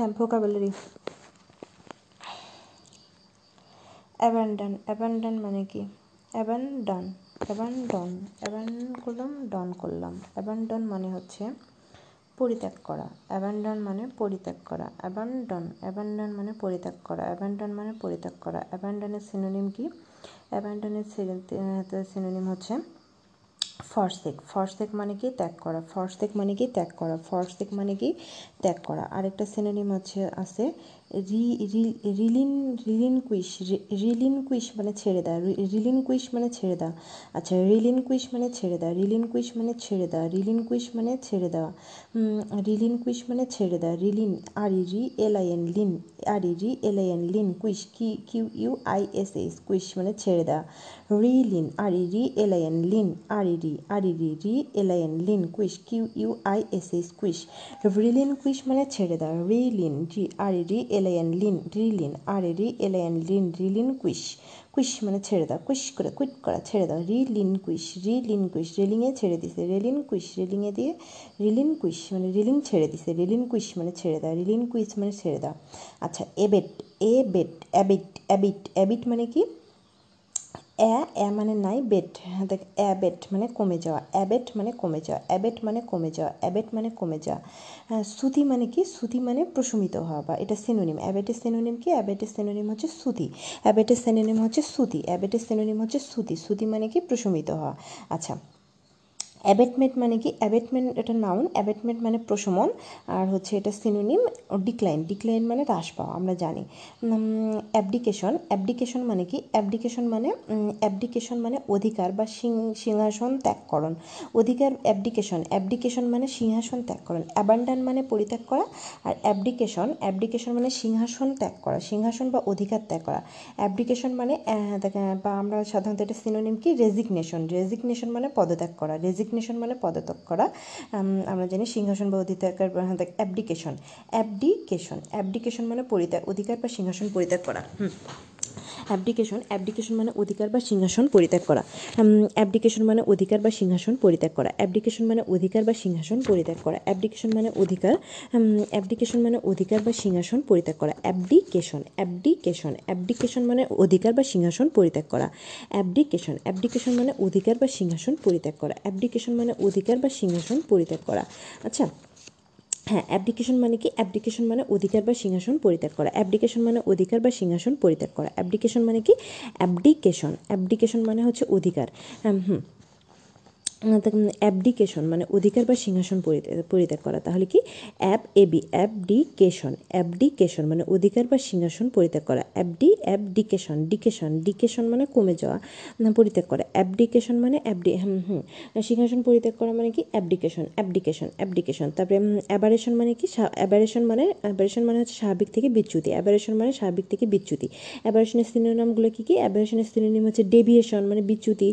হ্যাঁ vocabulary. Abandon abandon মানে কি? অ্যাবান্ডন অ্যাবান্ডন অ্যাবান করলাম ডন করলাম। অ্যাবান্ডন মানে হচ্ছে পরিত্যাগ করা। অ্যাবান্ডন মানে পরিত্যাগ করা। অ্যাবান্ডন অ্যাবান্ডন মানে পরিত্যাগ করা। অ্যাবান্ডন মানে পরিত্যাগ করা। অ্যাবান্ডনের সিনোনিম কি? অ্যাবান্ডনের সিনোনিম হচ্ছে ফরসেক ফরসেক মানে কি? ত্যাগ করা। ফরসেক মানে কি? ত্যাগ করা। ফরসেক মানে কি? ত্যাগ করা। আরেকটা সিনোনিম হচ্ছে, আছে, রি রিলিন রিলিন কুইশ রিলিন কুইশ মানে ছেড়ে দেওয়া। রিলিন কুইশ মানে ছেড়ে দেওয়া। আচ্ছা রিলিন কুইশ মানে ছেড়ে দেওয়া। রিলিন কুইশ মানে ছেড়ে দেওয়া। রিলিন কুইশ মানে ছেড়ে দেওয়া। রিলিন কুইশ মানে ছেড়ে দেওয়া। Relin, R E, re, L, I, N, lin, R E, re, L, I, N, lin, quish, কি, Q, U, I, S S, quish মানে ছেড়ে দেওয়া। Relin, R E, re, L, I, N, lin, R E, re, R E, re re, L, I, N, lin, quish, Q, U, I, S S, quish. Relinquish মানে ছেড়ে দেওয়া রিলিন রি আর রি alien Lin রিলিন আর রি alien Lin রিলিন কুইশ কুইশ মানে ছেড়ে দাও। কুইশ করে কুইট করা, ছেড়ে দাও। রি লিন কুইশ রি লিন কুইশ রেলিংয়ে ছেড়ে দিছে। রেলিন কুইশ রেলিংয়ে দিয়ে রিলিন কুইশ মানে রিলিং ছেড়ে দিছে। রিলিন কুইশ মানে ছেড়ে দাও। রিলিন কুইশ মানে ছেড়ে দাও। আচ্ছা এবেট এ বেট অ্যাবিট অ্যাবিট অ্যাবিট মানে কি? অ্যা অ্যা মানে নাই বেট দেখ অ্যাবেট মানে কমে যাওয়া। অ্যাবেট মানে কমে যাওয়া। অ্যাবেট মানে কমে যাওয়া। অ্যাবেট মানে কমে যাওয়া। হ্যাঁ সুতি মানে কি? সুতি মানে প্রশমিত হওয়া বা এটা সিনোনিম অ্যাবেটের সিনোনিম কি? অ্যাবেটের সিনোনিম হচ্ছে সুতি। অ্যাবেটের সিনোনিম হচ্ছে সুতি। অ্যাবেটের সিনোনিম হচ্ছে সুতি। সুতি মানে কি? প্রশমিত হওয়া। আচ্ছা অ্যাবেটমেন্ট মানে কি? অ্যাবেটমেন্ট এটা নাউন অ্যাবেটমেন্ট মানে প্রশমন, আর হচ্ছে এটা সিনোনিম ডিক্লাইন ডিক্লাইন মানে হ্রাস পাওয়া, আমরা জানি। অ্যাবডিকেশন অ্যাবডিকেশন মানে কি? অ্যাবডিকেশন মানে অ্যাবডিকেশন মানে অধিকার বা সিংহাসন ত্যাগকরণ। অধিকার অ্যাবডিকেশন অ্যাবডিকেশন মানে সিংহাসন ত্যাগকরণ। অ্যাবান্ডান মানে পরিত্যাগ করা, আর অ্যাবডিকেশন অ্যাবডিকেশন মানে সিংহাসন ত্যাগ করা, সিংহাসন বা অধিকার ত্যাগ করা। অ্যাবডিকেশন মানে বা আমরা সাধারণত এটা সিনোনিম কি? রেজিগনেশন রেজিগনেশন মানে পদত্যাগ করা। রেজিগ রেজিগনেশন মানে পদত্যাগ করা। আমরা জানি সিংহাসন বা অধিকার অ্যাবডিকেশন অ্যাবডিকেশন অ্যাবডিকেশন মানে পরিত্যাগ, অধিকার বা সিংহাসন পরিত্যাগ করা। হুম। অ্যাবডিকেশন অ্যাবডিকেশন মানে অধিকার বা সিংহাসন পরিত্যাগ করা। অ্যাবডিকেশন মানে অধিকার বা সিংহাসন পরিত্যাগ করা। অ্যাবডিকেশন মানে অধিকার বা সিংহাসন পরিত্যাগ করা। অ্যাবডিকেশন মানে অধিকার অ্যাবডিকেশন মানে অধিকার বা সিংহাসন পরিত্যাগ করা। অ্যাবডিকেশন অ্যাবডিকেশন অ্যাবডিকেশন মানে অধিকার বা সিংহাসন পরিত্যাগ করা। অ্যাবডিকেশন অ্যাবডিকেশন মানে অধিকার বা সিংহাসন পরিত্যাগ করা। অ্যাবডিকেশন মানে অধিকার বা সিংহাসন পরিত্যাগ করা। আচ্ছা হ্যাঁ অ্যাপ্লিকেশন মানে কি? অ্যাপ্লিকেশন মানে অধিকার বা সিংহাসন পরিত্যাগ করা। অ্যাবডিকেশন মানে অধিকার বা সিংহাসন পরিত্যাগ করা। অ্যাবডিকেশন মানে কি? অ্যাবডিকেশন অ্যাবডিকেশন মানে হচ্ছে অধিকার। হ্যাঁ হুম। অ্যাবডিকেশন মানে অধিকার বা সিংহাসন পরিত্যাগ করা। তাহলে কি? অ্যাব এবি অ্যাবডিকেশন অ্যাবডিকেশন মানে অধিকার বা সিংহাসন পরিত্যাগ করা। অ্যাবডি অ্যাবডিকেশন ডিকেশন ডিকেশন মানে কমে যাওয়া পরিত্যাগ করা। অ্যাবডিকেশন মানে অ্যাবডি হুম সিংহাসন পরিত্যাগ করা মানে কি? অ্যাবডিকেশন অ্যাবডিকেশন অ্যাবডিকেশন তারপরে অ্যাবারেশন মানে কি? অ্যাবারেশন মানে অ্যাবারেশন মানে হচ্ছে স্বাভাবিক থেকে বিচ্যুতি। অ্যাবারেশন মানে স্বাভাবিক থেকে বিচ্যুতি। অ্যাবারেশনের সিনোনামগুলো কী কী? অ্যাবারেশনের সিনোনিম হচ্ছে ডেভিয়েশন মানে বিচ্যুতি।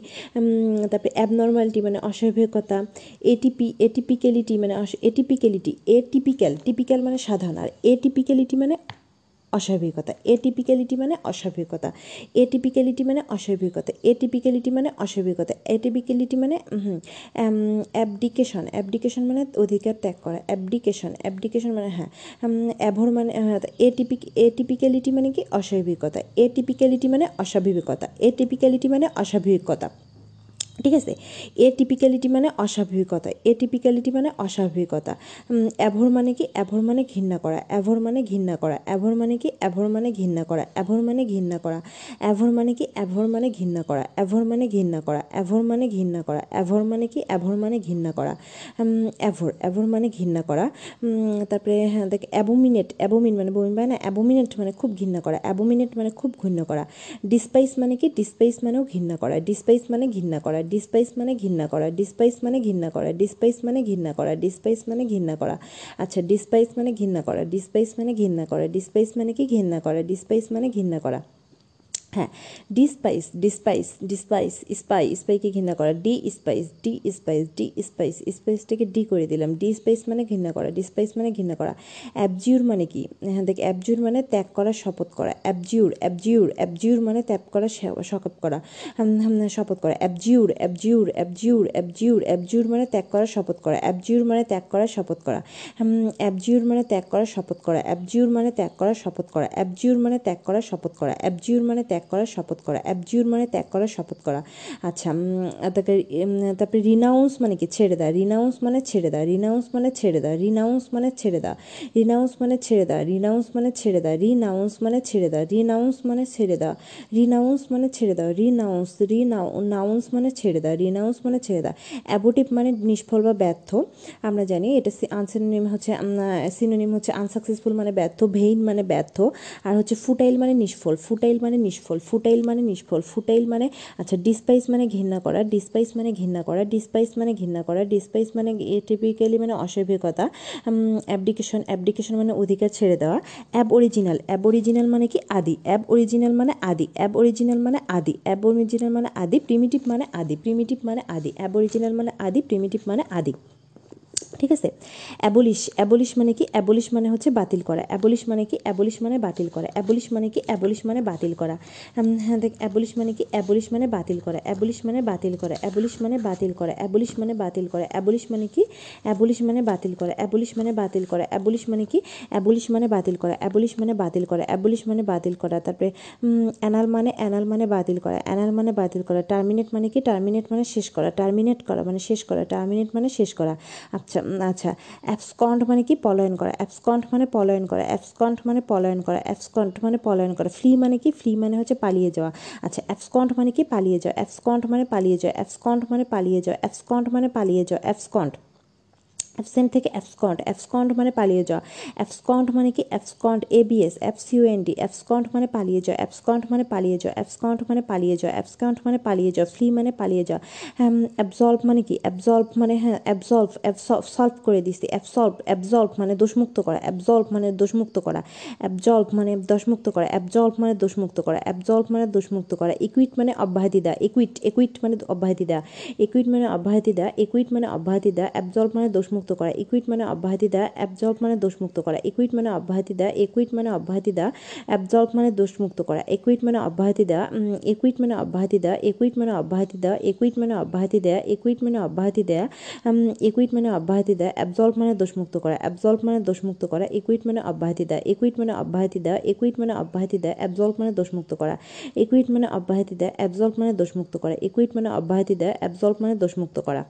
তারপরে অ্যাবনর্মালিটি মানে অস্বাভাবিকতা এটিপি এটিপিক্যালিটি মানে এটিপিক্যালিটি এটিপিক্যাল টিপিক্যাল মানে সাধারণ আর এটিপিক্যালিটি মানে অস্বাভাবিকতা এটিপিক্যালিটি মানে অস্বাভাবিকতা এটিপিক্যালিটি মানে অস্বাভাবিকতা এটিপিক্যালিটি মানে অস্বাভাবিকতা এটিপিক্যালিটি মানে অ্যাবডিকেশন অ্যাবডিকেশন মানে অধিকার ত্যাগ করা অ্যাবডিকেশন অ্যাবডিকেশন মানে হ্যাঁ অ্যাভোর মানে এটিপিক এটিপিক্যালিটি মানে কি অস্বাভাবিকতা এটিপিক্যালিটি মানে অস্বাভাবিকতা এটিপিক্যালিটি মানে অস্বাভাবিকতা ঠিক আছে এ টিপিক্যালিটি মানে অস্বাভাবিকতা এ টিপিক্যালিটি মানে অস্বাভাবিকতা অ্যাভোর মানে কি অ্যাভোর মানে ঘৃণা করা অ্যাভোর মানে ঘৃণা করা অ্যাভোর মানে কি অ্যাভোর মানে ঘৃণা করা অ্যাভোর মানে ঘৃণা করা অ্যাভোর মানে কি অ্যাভোর মানে ঘৃণা করা অ্যাভোর মানে ঘৃণা করা অ্যাভোর মানে ঘৃণা করা অ্যাভোর মানে কি অ্যাভোর মানে ঘৃণা করা অ্যাভোর অ্যাভোর মানে ঘৃণা করা তারপরে হ্যাঁ দেখ অ্যাবোমিনেট অ্যাবোমিন মানে বমি পায় না অ্যাবোমিনেট মানে খুব ঘৃণা করা অ্যাবোমিনেট মানে খুব ঘৃণা করা ডিসপাইস মানে কি ডিসপাইস মানেও ঘৃণা করা ডিসপাইস মানে ঘৃণা করা ডিসপাইস মানে ঘৃণা করা ডিসপাইস মানে ঘৃণা করা ডিসপাইস মানে ঘৃণা করা ডিসপাইস মানে ঘৃণা করা। আচ্ছা ডিসপাইস মানে ঘৃণা করা ডিসপাইস মানে ঘৃণা করা ডিসপাইস মানে কি ঘৃণা করা ডিসপাইস মানে ঘৃণা করা। হ্যাঁ ডিস্পাইস ডিস্পাইস ডিস্পাইস স্পাই, স্পাইকে ঘৃণা করা, D spice D spice D spice, স্পাইসটাকে ডি করে দিলাম, ডি স্পাইস মানে ঘৃণা করা ডিস্পাইস মানে ঘৃণা করা অ্যাবজিউর মানে কি? হ্যাঁ দেখ অ্যাবজিউর মানে ত্যাগ করা, শপথ করা অ্যাবজিউর অ্যাবজিউর অ্যাবজিউর মানে ত্যাগ করা শপথ করা শপথ করা abjure abjure abjure abjure abjure মানে ত্যাগ করা, শপথ করা অ্যাবজিউর মানে ত্যাগ করা, শপথ করা অ্যাবজিউর মানে ত্যাগ করা, শপথ করা অ্যাবজিউর মানে ত্যাগ করা, শপথ করা অ্যাবজিউর মানে ত্যাগ করা, শপথ করা অ্যাবজিউর মানে ত্যাগ করার শপথ করা অ্যাবজিউর মানে ত্যাগ করার শপথ করা আচ্ছা তারপরে তারপরে রিনাউন্স মানে কি ছেড়ে দেয় রিনাউন্স মানে ছেড়ে দেয় রিনাউন্স মানে ছেড়ে দেয় রিনাউন্স মানে ছেড়ে দেয় রিনাউন্স মানে ছেড়ে দেয় রিনাউন্স মানে ছেড়ে দেয় রিনাউন্স মানে ছেড়ে দেয় রিনাউন্স মানে ছেড়ে দেয় রিনাউন্স মানে ছেড়ে দেয় রিনাউন্স রিনাউন্স মানে ছেড়ে দেয় রিনাউন্স মানে ছেড়ে দেয় অ্যাবোটিভ মানে নিষ্ফল বা ব্যর্থ আমরা জানি এটা আনসিনোনিম হচ্ছে সিনোনিম হচ্ছে আনসাকসেসফুল মানে ব্যর্থ ভেইন মানে ব্যর্থ আর হচ্ছে ফুটাইল মানে নিষ্ফল ফুটাইল মানে নিষ্ফল ফুটাইল মানে নিষ্ফল, ফুটাইল মানে আচ্ছা ডিসপাইস মানে ঘৃণা করা ডিসপাইস মানে ঘৃণা করা ডিসপাইস মানে ঘৃণা করা ডিসপাইস মানে টিপিক্যালি মানে অস্বাভাবিকতা অ্যাবডিকেশন অ্যাবডিকেশন মানে অধিকার ছেড়ে দেওয়া অ্যাব অরিজিনাল অ্যাব অরিজিনাল মানে কি? আদি অ্যাব অরিজিনাল মানে আদি অ্যাব অরিজিনাল মানে আদি অ্যাব অরিজিনাল মানে আদি প্রিমিটিভ মানে আদি প্রিমিটিভ মানে আদি অ্যাব অরিজিনাল মানে আদি প্রিমিটিভ মানে আদি। ঠিক আছে অ্যাবলিশ অ্যাবলিশ মানে কি অ্যাবলিশ মানে হচ্ছে বাতিল করা অ্যাবলিশ মানে কি অ্যাবলিশ মানে বাতিল করা অ্যাবলিশ মানে কি অ্যাবলিশ মানে বাতিল করা হ্যাঁ দেখ অ্যাবলিশ মানে কি অ্যাবলিশ মানে বাতিল করা অ্যাবলিশ মানে বাতিল করা অ্যাবলিশ মানে বাতিল করা অ্যাবলিশ মানে বাতিল করা অ্যাবলিশ মানে কি অ্যাবলিশ মানে বাতিল করা অ্যাবলিশ মানে বাতিল করা অ্যাবলিশ মানে কি অ্যাবলিশ মানে বাতিল করা অ্যাবলিশ মানে বাতিল করা অ্যাবলিশ মানে বাতিল করা তারপরে অ্যানাল মানে অ্যানাল মানে বাতিল করা অ্যানাল মানে বাতিল করা টার্মিনেট মানে কি টার্মিনেট মানে শেষ করা টার্মিনেট করা মানে শেষ করা টার্মিনেট মানে শেষ করা আচ্ছা আচ্ছা। অ্যাবসকন্ট মানে কি? পলায়ন করা। অ্যাবসকন্ট মানে পলায়ন করা। অ্যাবসকন্ট মানে পলায়ন করা। অ্যাবসকন্ট মানে পলায়ন করা। ফ্লি মানে কি? ফ্লি মানে হচ্ছে পালিয়ে যাওয়া। আচ্ছা অ্যাবসকন্ট মানে কি? পালিয়ে যাওয়া। অ্যাবসকন্ট মানে পালিয়ে যাওয়া। অ্যাবসকন্ট মানে পালিয়ে যাওয়া। অ্যাবসকন্ট মানে পালিয়ে যাওয়া। অ্যাবসকন্ট অ্যাবসেন্ট থেকে অ্যাবসকন্ট অ্যাবসকন্ট মানে পালিয়ে যাওয়া। অ্যাবসকন্ট মানে কি? অ্যাবসকন্ট এবিএস এফসিউএনডি অ্যাবসকন্ট মানে পালিয়ে যাওয়া। অ্যাবসকন্ট মানে পালিয়ে যাওয়া। অ্যাবসকন্ট মানে পালিয়ে যাওয়া। অ্যাবসকন্ট মানে পালিয়ে যাওয়া। ফ্লি মানে পালিয়ে যাওয়া। অ্যাবজলভ মানে কি? অ্যাবজলভ মানে হ্যাঁ অ্যাবজলভ সলভ করে দিচ্ছি অ্যাবসলভ অ্যাবজলভ মানে দোষমুক্ত করা। অ্যাবজলভ মানে দোষমুক্ত করা। অ্যাবজলভ মানে দোষমুক্ত করা। অ্যাবজলভ মানে দোষমুক্ত করা। অ্যাবজলভ মানে দোষমুক্ত করা। ইকুইট মানে অব্যাহতি দেওয়া। ইকুইট ইকুইট মানে অব্যাহতি দেওয়া। ইকুইট মানে অব্যাহতি দেওয়া। ইকুইট মানে অব্যাহতি দেওয়া। অ্যাবজলভ মানে দোষমুক্ত মুক্ত করা ইকুইট মানে অব্যাহতি দেওয়া অ্যাবজলভ মানে দোষমুক্ত করা ইকুইট মানে অব্যাহতি দেওয়া ইকুইট মানে অব্যাহতি দেওয়া অ্যাবজলভ মানে দোষমুক্ত করা ইকুইট মানে অব্যাহতি দেওয়া ইকুইট মানে অব্যাহতি দেওয়া ইকুইট মানে অব্যাহতি দেওয়া ইকুইট মানে অব্যাহতি দেওয়া ইকুইট মানে অব্যাহতি দেওয়া ইকুইট মানে অব্যাহতি দেওয়া অ্যাবজলভ মানে দোষমুক্ত করা অ্যাবজলভ মানে দোষমুক্ত করা ইকুইট মানে অব্যাহতি দেওয়া ইকুইট মানে অব্যাহতি দেওয়া ইকুইট মানে অব্যাহতি দেওয়া অ্যাবজলভ মানে দোষমুক্ত করা ইকুইট মানে অব্যাহতি দেওয়া অ্যাবজলভ মানে দোষমুক্ত করা ইকুইট মানে অব্যাহতি দেওয়া অ্যাবজলভ মানে দোষমুক্ত করা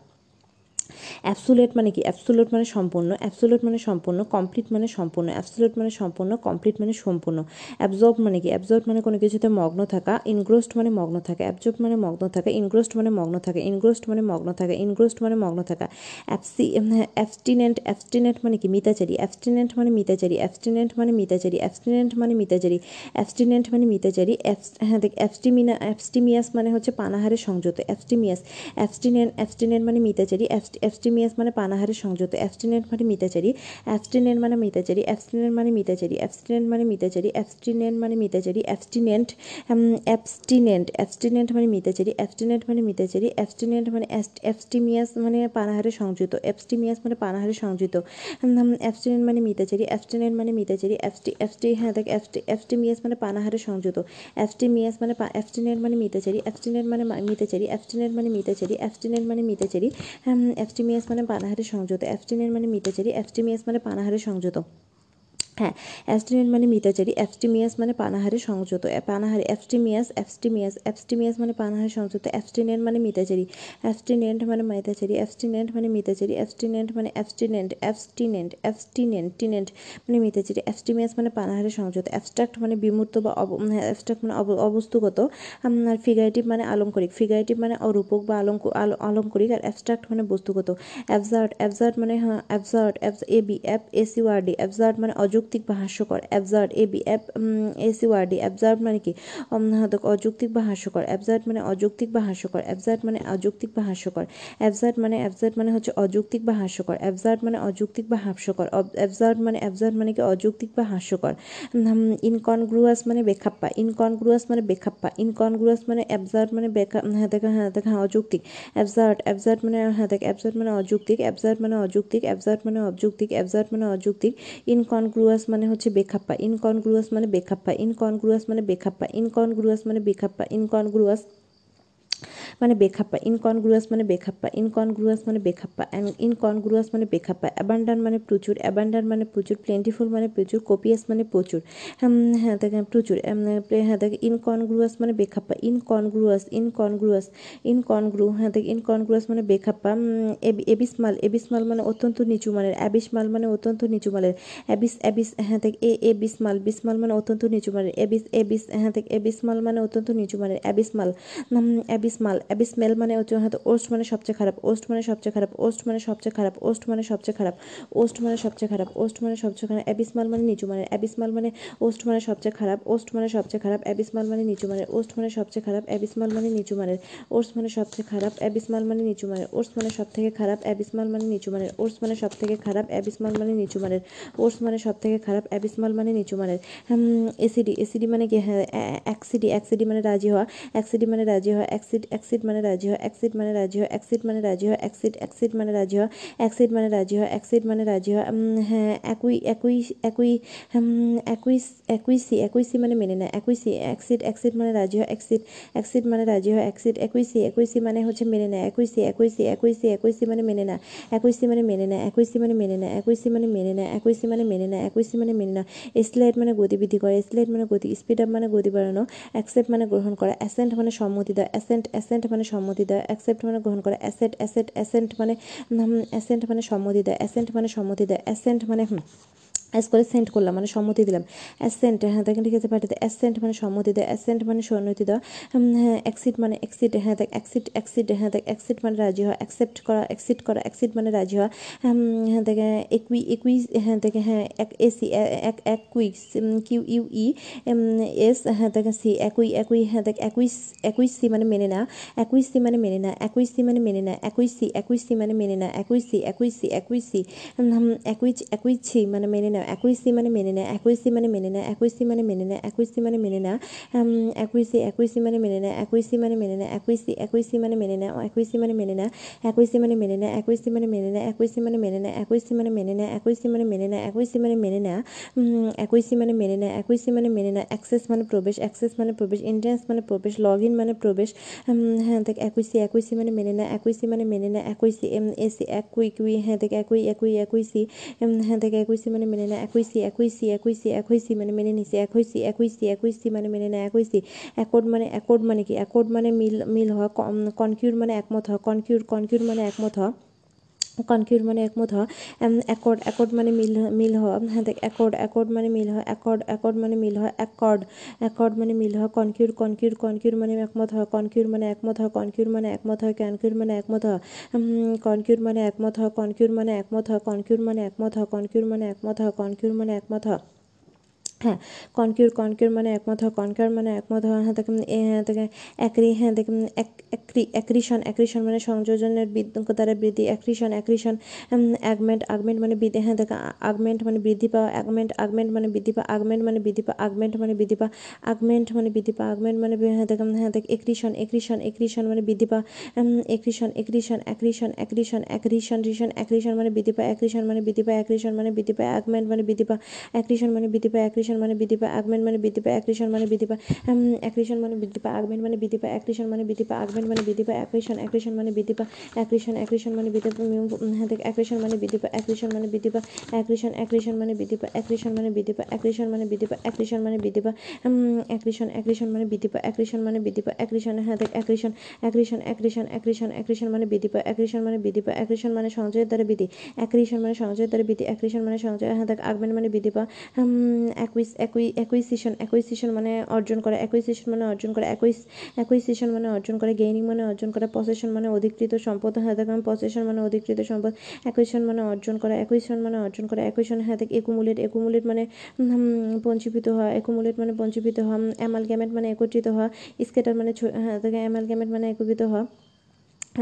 অ্যাবসুলেট মানে কি? অ্যাবসুলেট মানে সম্পূর্ণ অ্যাবসুলেট মানে সম্পূর্ণ কমপ্লিট মানে সম্পূর্ণ অ্যাবসুলেট মানে সম্পূর্ণ কমপ্লিট মানে সম্পূর্ণ। অ্যাবজর্ব মানে কি? অ্যাবজর্ব মানে কোনো কিছুতে মগ্ন থাকা ইনগ্রোস্ট মানে মগ্ন থাকা অ্যাবজর্ব মানে মগ্ন থাকা ইনগ্রোস্ট মানে মগ্ন থাকা ইনগ্রোস্ট মানে মগ্ন থাকা ইনগ্রোস্ট মানে মগ্ন থাকা। অ্যাবসি অ্যাবস্টিনেন্ট অ্যাবস্টিনেন্ট মানে কি? মিতাচারী। অ্যাবস্টিনেন্ট মানে মিতাচারী অ্যাবস্টিনেন্ট মানে মিতাচারী অ্যাবস্টিনেন্ট মানে মিতাচারী অ্যাবস্টিনেন্ট মানে মিতাচারী হ্যাঁ দেখ অ্যাবস্টিমিনা অ্যাবস্টিমিয়াস মানে হচ্ছে পানাহারের সংযত অ্যাবস্টিমিয়াস অ্যাবস্টিনেন্ট অ্যাবস্টিনেন্ট মানে মিতাচারী অ্যাবস্টিমিয়াস মানে পানাহারের সংযত অ্যাবস্টিনেন্ট মানে মিতাচারী অ্যাবস্টিনেন্ট মানে মিতাচারী অ্যাবস্টিনেন্ট মানে মিতাচারী অ্যাবস্টিনেন্ট মানে মিতাচারী অ্যাবস্টিনেন্ট মানে মিতাচারী অ্যাবস্টিনেন্ট অ্যাবস্টিনেন্ট অ্যাবস্টিনেন্ট মানে মিতাচারী অ্যাবস্টিনেন্ট মানে মিতাচারী অ্যাবস্টিনেন্ট মানে অ্যাবস্টিমিয়াস মানে পানাহারে সংযুক্ত অ্যাবস্টিমিয়াস মানে পানাহারে সংযুক্ত অ্যাবস্টিনেন্ট মানে মিতাচারী অ্যাবস্টিনেন্ট মানে মিতাচারী অ্যাবস্টি অ্যাবস্টি হ্যাঁ দেখ অ্যাবস্টি অ্যাবস্টিমিয়াস মানে পানাহারে সংযুক্ত অ্যাবস্টিমিয়াস মানে অ্যাবস্টিনেন্ট মানে মিতাচারী অ্যাবস্টিনেন্ট মানে মিতাচারী অ্যাবস্টিনেন্ট মানে মিতাচারী অ্যাবস্টিনেন্ট মানে মিতাচারী অ্যাবস্টিমিয়াস মানে পানাহারে সংযত অ্যাবস্টিনেন্ট মানে মিতাচারী। অ্যাবস্টিমিয়াস মানে পানাহারে সংযত হ্যাঁ অ্যাবস্টিনেন্ট মানে মিতাচারী, অ্যাবস্টিমিয়াস মানে পানাহারে সংযত পানাহারে অ্যাবস্টিমিয়াস অ্যাবস্টিমিয়াস অ্যাবস্টিমিয়াস মানে পানাহারে সংযত, অ্যাবস্টিনেন্ট মানে মিতাচারী, অ্যাবস্টিনেন্ট মানে মিতাচারী, অ্যাবস্টিনেন্ট মানে মিতাচারী, অ্যাবস্টিনেন্ট মানে অ্যাবস্টিনেন্ট অ্যাবস্টিনেন্ট অ্যাবস্টিনেন্ট, টিনেন্ট মানে মিতাচারী, অ্যাবস্টিমিয়াস মানে পানাহারে সংযত, অ্যাবস্ট্রাক্ট মানে বিমূর্ত বা অ্যাবস্ট্রাক্ট মানে অবস্তুগত আর ফিগারেটিভ মানে আলঙ্করিক, ফিগারেটিভ মানে অরূপক বা আলঙ্ক আলঙ্করিক আর অ্যাবস্ট্রাক্ট মানে বস্তুগত, অ্যাবজার্ট অ্যাবজার্ট মানে হ্যাঁ absurd A, B, F, S, U, R, D, absurd মানে অযুক্ত অযৌক্তিক বা হাস্যকর অ্যাবজার্ড এ বি অ্যাব এসি ওয়ার্ডি অ্যাবজার্ড মানে কি হয়তো অযৌক্তিক বা হাস্যকর অ্যাবজার্ড মানে অযৌক্তিক বা হাস্যকর অ্যাবজার্ড মানে অযৌক্তিক বা হাস্যকর অ্যাবজার্ড মানে অ্যাবজার্ড মানে হচ্ছে অযৌক্তিক বা হাস্যকর অ্যাবজার্ড মানে অযৌক্তিক বা হাস্যকর অ্যাবজার্ড মানে অ্যাবজার্ড মানে কি অযৌক্তিক বা হাস্যকর ইনকনগ্রুয়াস মানে বেখাপ্পা ইনকনগ্রুয়াস মানে বেখাপ্পা ইনকনগ্রুয়াস মানে অ্যাবজার্ড মানে বেখা হ্যাঁ দেখা হ্যাঁ দেখা হ্যাঁ অযৌক্তিক অ্যাবজার্ড অ্যাবজার্ড মানে হ্যাঁ দেখ অ্যাবজার্ড মানে অযৌক্তিক অ্যাবজার্ড মানে অযৌক্তিক অ্যাবজার্ড মানে অযৌক্তিক অ্যাবজার্ড মানে অযৌক্তিক ইনকনগ্রুয়াস মানে হচ্ছে বেখাপ্পা। ইনকনগ্রুয়াস মানে বেখাপ্পা। ইনকনগ্রুয়াস মানে বেখাপ্পা। ইনকনগ্রুয়াস মানে বেখাপ্পা। ইনকনগ্রুয়াস মানে বেখাপ্পা ইনকনগ্রুয়াস মানে বেখাপ্পা ইনকনগ্রুয়াস মানে বেখাপ্পা ইনকনগ্রুয়াস মানে বেখাপ্পা অ্যাবান্ডান মানে প্রচুর অ্যাবান্ডান মানে প্রচুর প্লেন্টিফুল মানে প্রচুর কোপিয়াস মানে প্রচুর হ্যাঁ দেখেন, প্রচুর হ্যাঁ দেখ ইনকনগ্রুয়াস মানে বেখাপ্পা ইনকনগ্রুয়াস ইনকনগ্রুয়াস ইনকনগ্রু হ্যাঁ দেখ ইনকনগ্রুয়াস মানে বেখাপ্পা এবিসমাল এবিসমাল মানে অত্যন্ত নিচু মানের অ্যাবিসমাল মানে অত্যন্ত নিচু মানের অ্যাবিস অ্যাবিস হ্যাঁ দেখ এ এ বিসমাল বিসমাল মানে অত্যন্ত নিচু মানের এবিস এবিস হ্যাঁ দেখ এবিসমাল মানে অত্যন্ত নিচু মানের অ্যাবিসমাল অ্যাবিসমাল অ্যাবিসমেল মানে হচ্ছে হয়তো ওস্ট মানে সবচেয়ে খারাপ ওস্ট মানে সবচেয়ে খারাপ ওস্ট মানে সবচেয়ে খারাপ ওস্ট মানে সবচেয়ে খারাপ ওস্ট মানে সবচেয়ে খারাপ ওস্ট মানে সবচেয়ে খারাপ অ্যাবিসমাল মানে নিচু মানে অ্যাবিসমাল মানে ওস্ট মানে সবচেয়ে খারাপ ওস্ট মানে সবচেয়ে খারাপ অ্যাবি অ্যাবিসমাল মানে নিচু মানে ওস্ট মানে সবচেয়ে খারাপ অ্যাবিসমাল মানে নিচু মানে ওস্ট মানে সবচেয়ে খারাপ অ্যাবি অ্যাবিসমাল মানে নিচু মানে ওস্ট মানে সব থেকে খারাপ অ্যাবিসমাল মানে নিচু মানে ওস্ট মানে সব থেকে খারাপ অ্যাবিসমাল মানে নিচু মানে ওস্ট মানে সব থেকে খারাপ অ্যাবিসমাল মানে নিচু মানে এসিডি এসিডি মানে কি হ্যাঁ অ্যাক্সিডি অ্যাক্সিডি মানে রাজি হওয়া অ্যাক্সিডি মানে রাজি হওয়া অ্যাক্সিড অ্যাক্সিড एक्सिट মানে রাজি হয় এক্সিট মানে রাজি হয় এক্সিট মানে রাজি হয় এক্সিট এক্সিট মানে রাজি হয় এক্সিট মানে রাজি হয় এক্সিট মানে রাজি হয় হ্যাঁ একই একই একই একই একই সি একই সি মানে মেনে নেয়, একই সি এক্সিট এক্সিট মানে রাজি হয় এক্সিট এক্সিট মানে রাজি হয় এক্সিট একই সি একই সি মানে হচ্ছে মেনে নেয়, একই সি একই সি একই সি একই সি মানে মেনে নেয়, একই সি মানে মেনে নেয়, একই সি মানে মেনে নেয়, একই সি মানে মেনে নেয়, একই সি মানে মেনে নেয়, একই সি মানে মেনে নেয় স্লাইড মানে গতিবিধি করে স্লাইড মানে গতি স্পিড আপ মানে, মানে গতি বাড়ানো অ্যাকসেপ্ট মানে গ্রহণ করা অ্যাসেন্ট মানে সম্মতি দেওয়া অ্যাসেন্ট অ্যাসেন্ট মানে সম্মতি দেওয়া অ্যাকসেপ্ট মানে গ্রহণ করা অ্যাসেট অ্যাসেট অ্যাসেন্ট মানে অ্যাসেন্ট মানে সম্মতি দেওয়া অ্যাসেন্ট মানে সম্মতি দেওয়া অ্যাসেন্ট মানে করে সেন্ট করলাম মানে সম্মতি দিলাম। অ্যাসেন্ট হ্যাঁ দেখেন, ঠিক আছে পাঠাতে অ্যাসেন্ট মানে সম্মতি দেয় অ্যাসেন্ট মানে সম্মতি দেওয়া হ্যাঁ অ্যাক্সিড মানে এক্সিড হ্যাঁ দেখ অ্যাক্সিড অ্যাক্সিড হ্যাঁ দেখ অ্যাক্সিড মানে রাজি হওয়া অ্যাকসেপ্ট করা অ্যাক্সিড করা অ্যাক্সিড মানে রাজি হওয়া হ্যাঁ দেখে একুই একুই হ্যাঁ দেখে হ্যাঁ ac AC ac ac quiesce Q U E S হ্যাঁ দেখে সি একই একই হ্যাঁ দেখ একুই একুই সি মানে মেনে না একুই সি মানে মেনে না একুই সি মানে মেনে না একুই সি একুই সি মানে মেনে না acquiesce acquiesce acquiesce acqui acquiesce মানে মেনে না একুই সি মানে মেনে না একুই সি মানে মেনে না একুই সি মানে মেনে না একুই সি মানে মেনে না একুই সি একুই মানে মেনে না একুই সি মানে মেনে না একুই সি একুই সি মানে মেনে না একুই সি মানে মেনে না একুই মানে মেনে না একুই সি মানে মেনে না একুই সি মানে মেনে না একুই সি মানে মেনে না একুই সি মানে মেনে না একুই সি মানে মেনে না একুই সি মানে মেনে না একুই সি মানে মেনে না অ্যাক্সেস মানে প্রবেশ অ্যাক্সেস মানে প্রবেশ এন্ট্রান্স মানে প্রবেশ লগ ইন মানে প্রবেশ হ্যাঁ দেখ একই সি মানে মেনে না একই মানে মেনে না একই সি এম এসি একই কুই হ্যাঁ দেখ একই একই একই সি হ্যাঁ দেখ একই মানে মেনে না একই সি একই সি একই সি একই মানে মেনে নিছে একই সি একই সি একই সি মানে মেনে না একই সি অ্যাকর্ড মানে অ্যাকর্ড মানে কি অ্যাকর্ড মানে মিল মিল হওয়া কনকিউর মানে একমত হওয়া কনকিউর কনকিউর মানে একমত হওয়া কনকিউর মানে একমত হওয়া অ্যাকর্ড অ্যাকর্ড মানে মিল মিল হওয়া হ্যাঁ দেখ অ্যাকর্ড অ্যাকর্ড মানে মিল হওয়া অ্যাকর্ড অ্যাকর্ড মানে মিল হওয়া অ্যাকর্ড অ্যাকর্ড মানে মিল হওয়া কনকিউর কনকিউর কনকিউর মানে একমত হওয়া কনকিউর মানে একমত হওয়া কনকিউর মানে একমত হয় কনকিউর মানে একমত হওয়া কনকিউর মানে একমত হওয়া কনকিউর মানে একমত হওয়া কনকিউর মানে একমত হওয়া কনকিউর মানে একমত হওয়া কনকিউর মানে একমত হওয়া হ্যাঁ কনকিউর কনকিউর মানে একমত হওয়া কনকিউর মানে একমত হওয়া হ্যাঁ দেখেন এ হ্যাঁ দেখেন অ্যাক্রি হ্যাঁ দেখেন অ্যাক্রি অ্যাক্রিশন অ্যাক্রিশন মানে সংযোজনের দ্বারা বৃদ্ধি অ্যাক্রিশন অ্যাক্রিশন অ্যাগমেন্ট আগমেন্ট মানে বৃদ্ধি হ্যাঁ দেখেন আগমেন্ট মানে বৃদ্ধি পাওয়া অ্যাগমেন্ট আগমেন্ট মানে বৃদ্ধি পাওয়া আগমেন্ট মানে বৃদ্ধি পাওয়া আগমেন্ট মানে বৃদ্ধি পাওয়া আগমেন্ট মানে বৃদ্ধি পাওয়া আগমেন্ট মানে হ্যাঁ দেখেন হ্যাঁ দেখ এক্রিশন এক্রিশন এক্রিশন মানে বৃদ্ধি পাওয়া accretion accretion accretion accretion accretion Rishon accretion মানে বৃদ্ধি পাওয়া অ্যাক্রিশন মানে বৃদ্ধি পাওয়া অ্যাক্রিশন মানে বৃদ্ধি পাওয়া আগমেন্ট মানে বৃদ্ধি পাওয়া অ্যাক্রিশন মানে বৃদ্ধি পাওয়া অ্যাক্রিশন মানে বৃদ্ধি পাওয়া আগমেন্ট মানে বৃদ্ধি পাওয়া অ্যাক্রিশন মানে বৃদ্ধি পাওয়া অ্যাক্রিশন মানে বৃদ্ধি পাওয়া আগমেন্ট মানে বৃদ্ধি পাওয়া অ্যাক্রিশন মানে বৃদ্ধি পাওয়া আগমেন্ট মানে বৃদ্ধি পাওয়া অ্যাক্রিশন অ্যাক্রিশন মানে বৃদ্ধি পাওয়া অ্যাক্রিশন অ্যাক্রিশন মানে বৃদ্ধি হ্যাঁ দেখ অ্যাক্রিশন মানে বৃদ্ধি পাওয়া অ্যাক্রিশন মানে বৃদ্ধি পাওয়া অ্যাক্রিশন অ্যাক্রিশন মানে বৃদ্ধি পাওয়া অ্যাক্রিশন মানে বৃদ্ধি পাওয়া অ্যাক্রিশন মানে বৃদ্ধি পাওয়া অ্যাক্রিশন মানে বৃদ্ধি পাওয়া অ্যাক্রিশন অ্যাক্রিশন মানে বৃদ্ধি পাওয়া অ্যাক্রিশন মানে বৃদ্ধি পাওয়া অ্যাক্রিশন হ্যাঁ দেখ accretion accretion accretion accretion accretion মানে বৃদ্ধি পাওয়া অ্যাক্রিশন মানে বৃদ্ধি পাওয়া অ্যাক্রিশন মানে সংযোগের দ্বারা বৃদ্ধি অ্যাক্রিশন মানে সংযোগের দ্বারা বৃদ্ধি অ্যাক্রিশন মানে সংযোগ হ্যাঁ দেখ আগমেন্ট মানে বৃদ্ধি পাওয়া অ্যাকুইস অ্যাকুই অ্যাকুইসিশন অ্যাকুইসিশন মানে অর্জন করা অ্যাকুইসিশন মানে অর্জন করা অ্যাকুইস অ্যাকুইসিশন মানে অর্জন করা গেইনিং মানে অর্জন করা পসেশন মানে অধিকৃত সম্পদ হ্যাঁ দেখুন পসেশন মানে অধিকৃত সম্পদ অ্যাকুইশন মানে অর্জন করা অ্যাকুইশন মানে অর্জন করা অ্যাকুইশন দেখ একুমুলেট একুমুলেট মানে পঞ্জীভূত হওয়া একুমুলেট মানে পঞ্জীভূত হওয়া অ্যামালগ্যামেট মানে একত্রিত হওয়া স্কেটার মানে দেখে অ্যামালগ্যামেট মানে একত্রিত হওয়া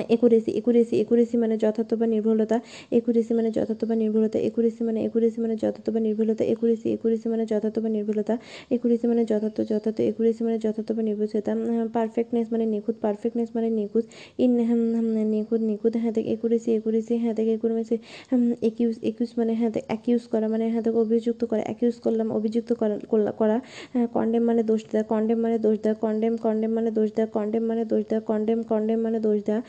একুরেসি একুরেসি একুরেসি মানে যথার্থ বা নির্ভুলতা, একুরেসি মানে যথার্থ বা নির্ভুলতা, একুরেসি মানে একুরেসি মানে যথার্থ বা নির্ভুলতা, একুরেসি একুরেসি মানে যথার্থ বা নির্ভুলতা, একুরেসি মানে যথার্থ যথার্থ, একুরেসি মানে যথার্থ বা নির্ভুলতা পারফেক্টনেস মানে নিখুঁত পারফেক্টনেস মানে নিখুঁত, ইন নিখুঁত নিখুঁত হ্যাঁ দেখ, একুরেসি একুরেসি হ্যাঁ দেখ, একুরেসি একিউজ একিউজ মানে হ্যাঁ অ্যাকিউজ করা মানে হ্যাঁ দেখ, অভিযুক্ত করা অ্যাকিউজ করলাম, অভিযুক্ত করা কন্ডেম মানে দোষ দেওয়া কন্ডেম মানে দোষ দেওয়া কন্ডেম কন্ডেম মানে দোষ দেওয়া কন্ডেম মানে দোষ দেওয়া কন্ডেম কন্ডেম মানে দোষ দেওয়া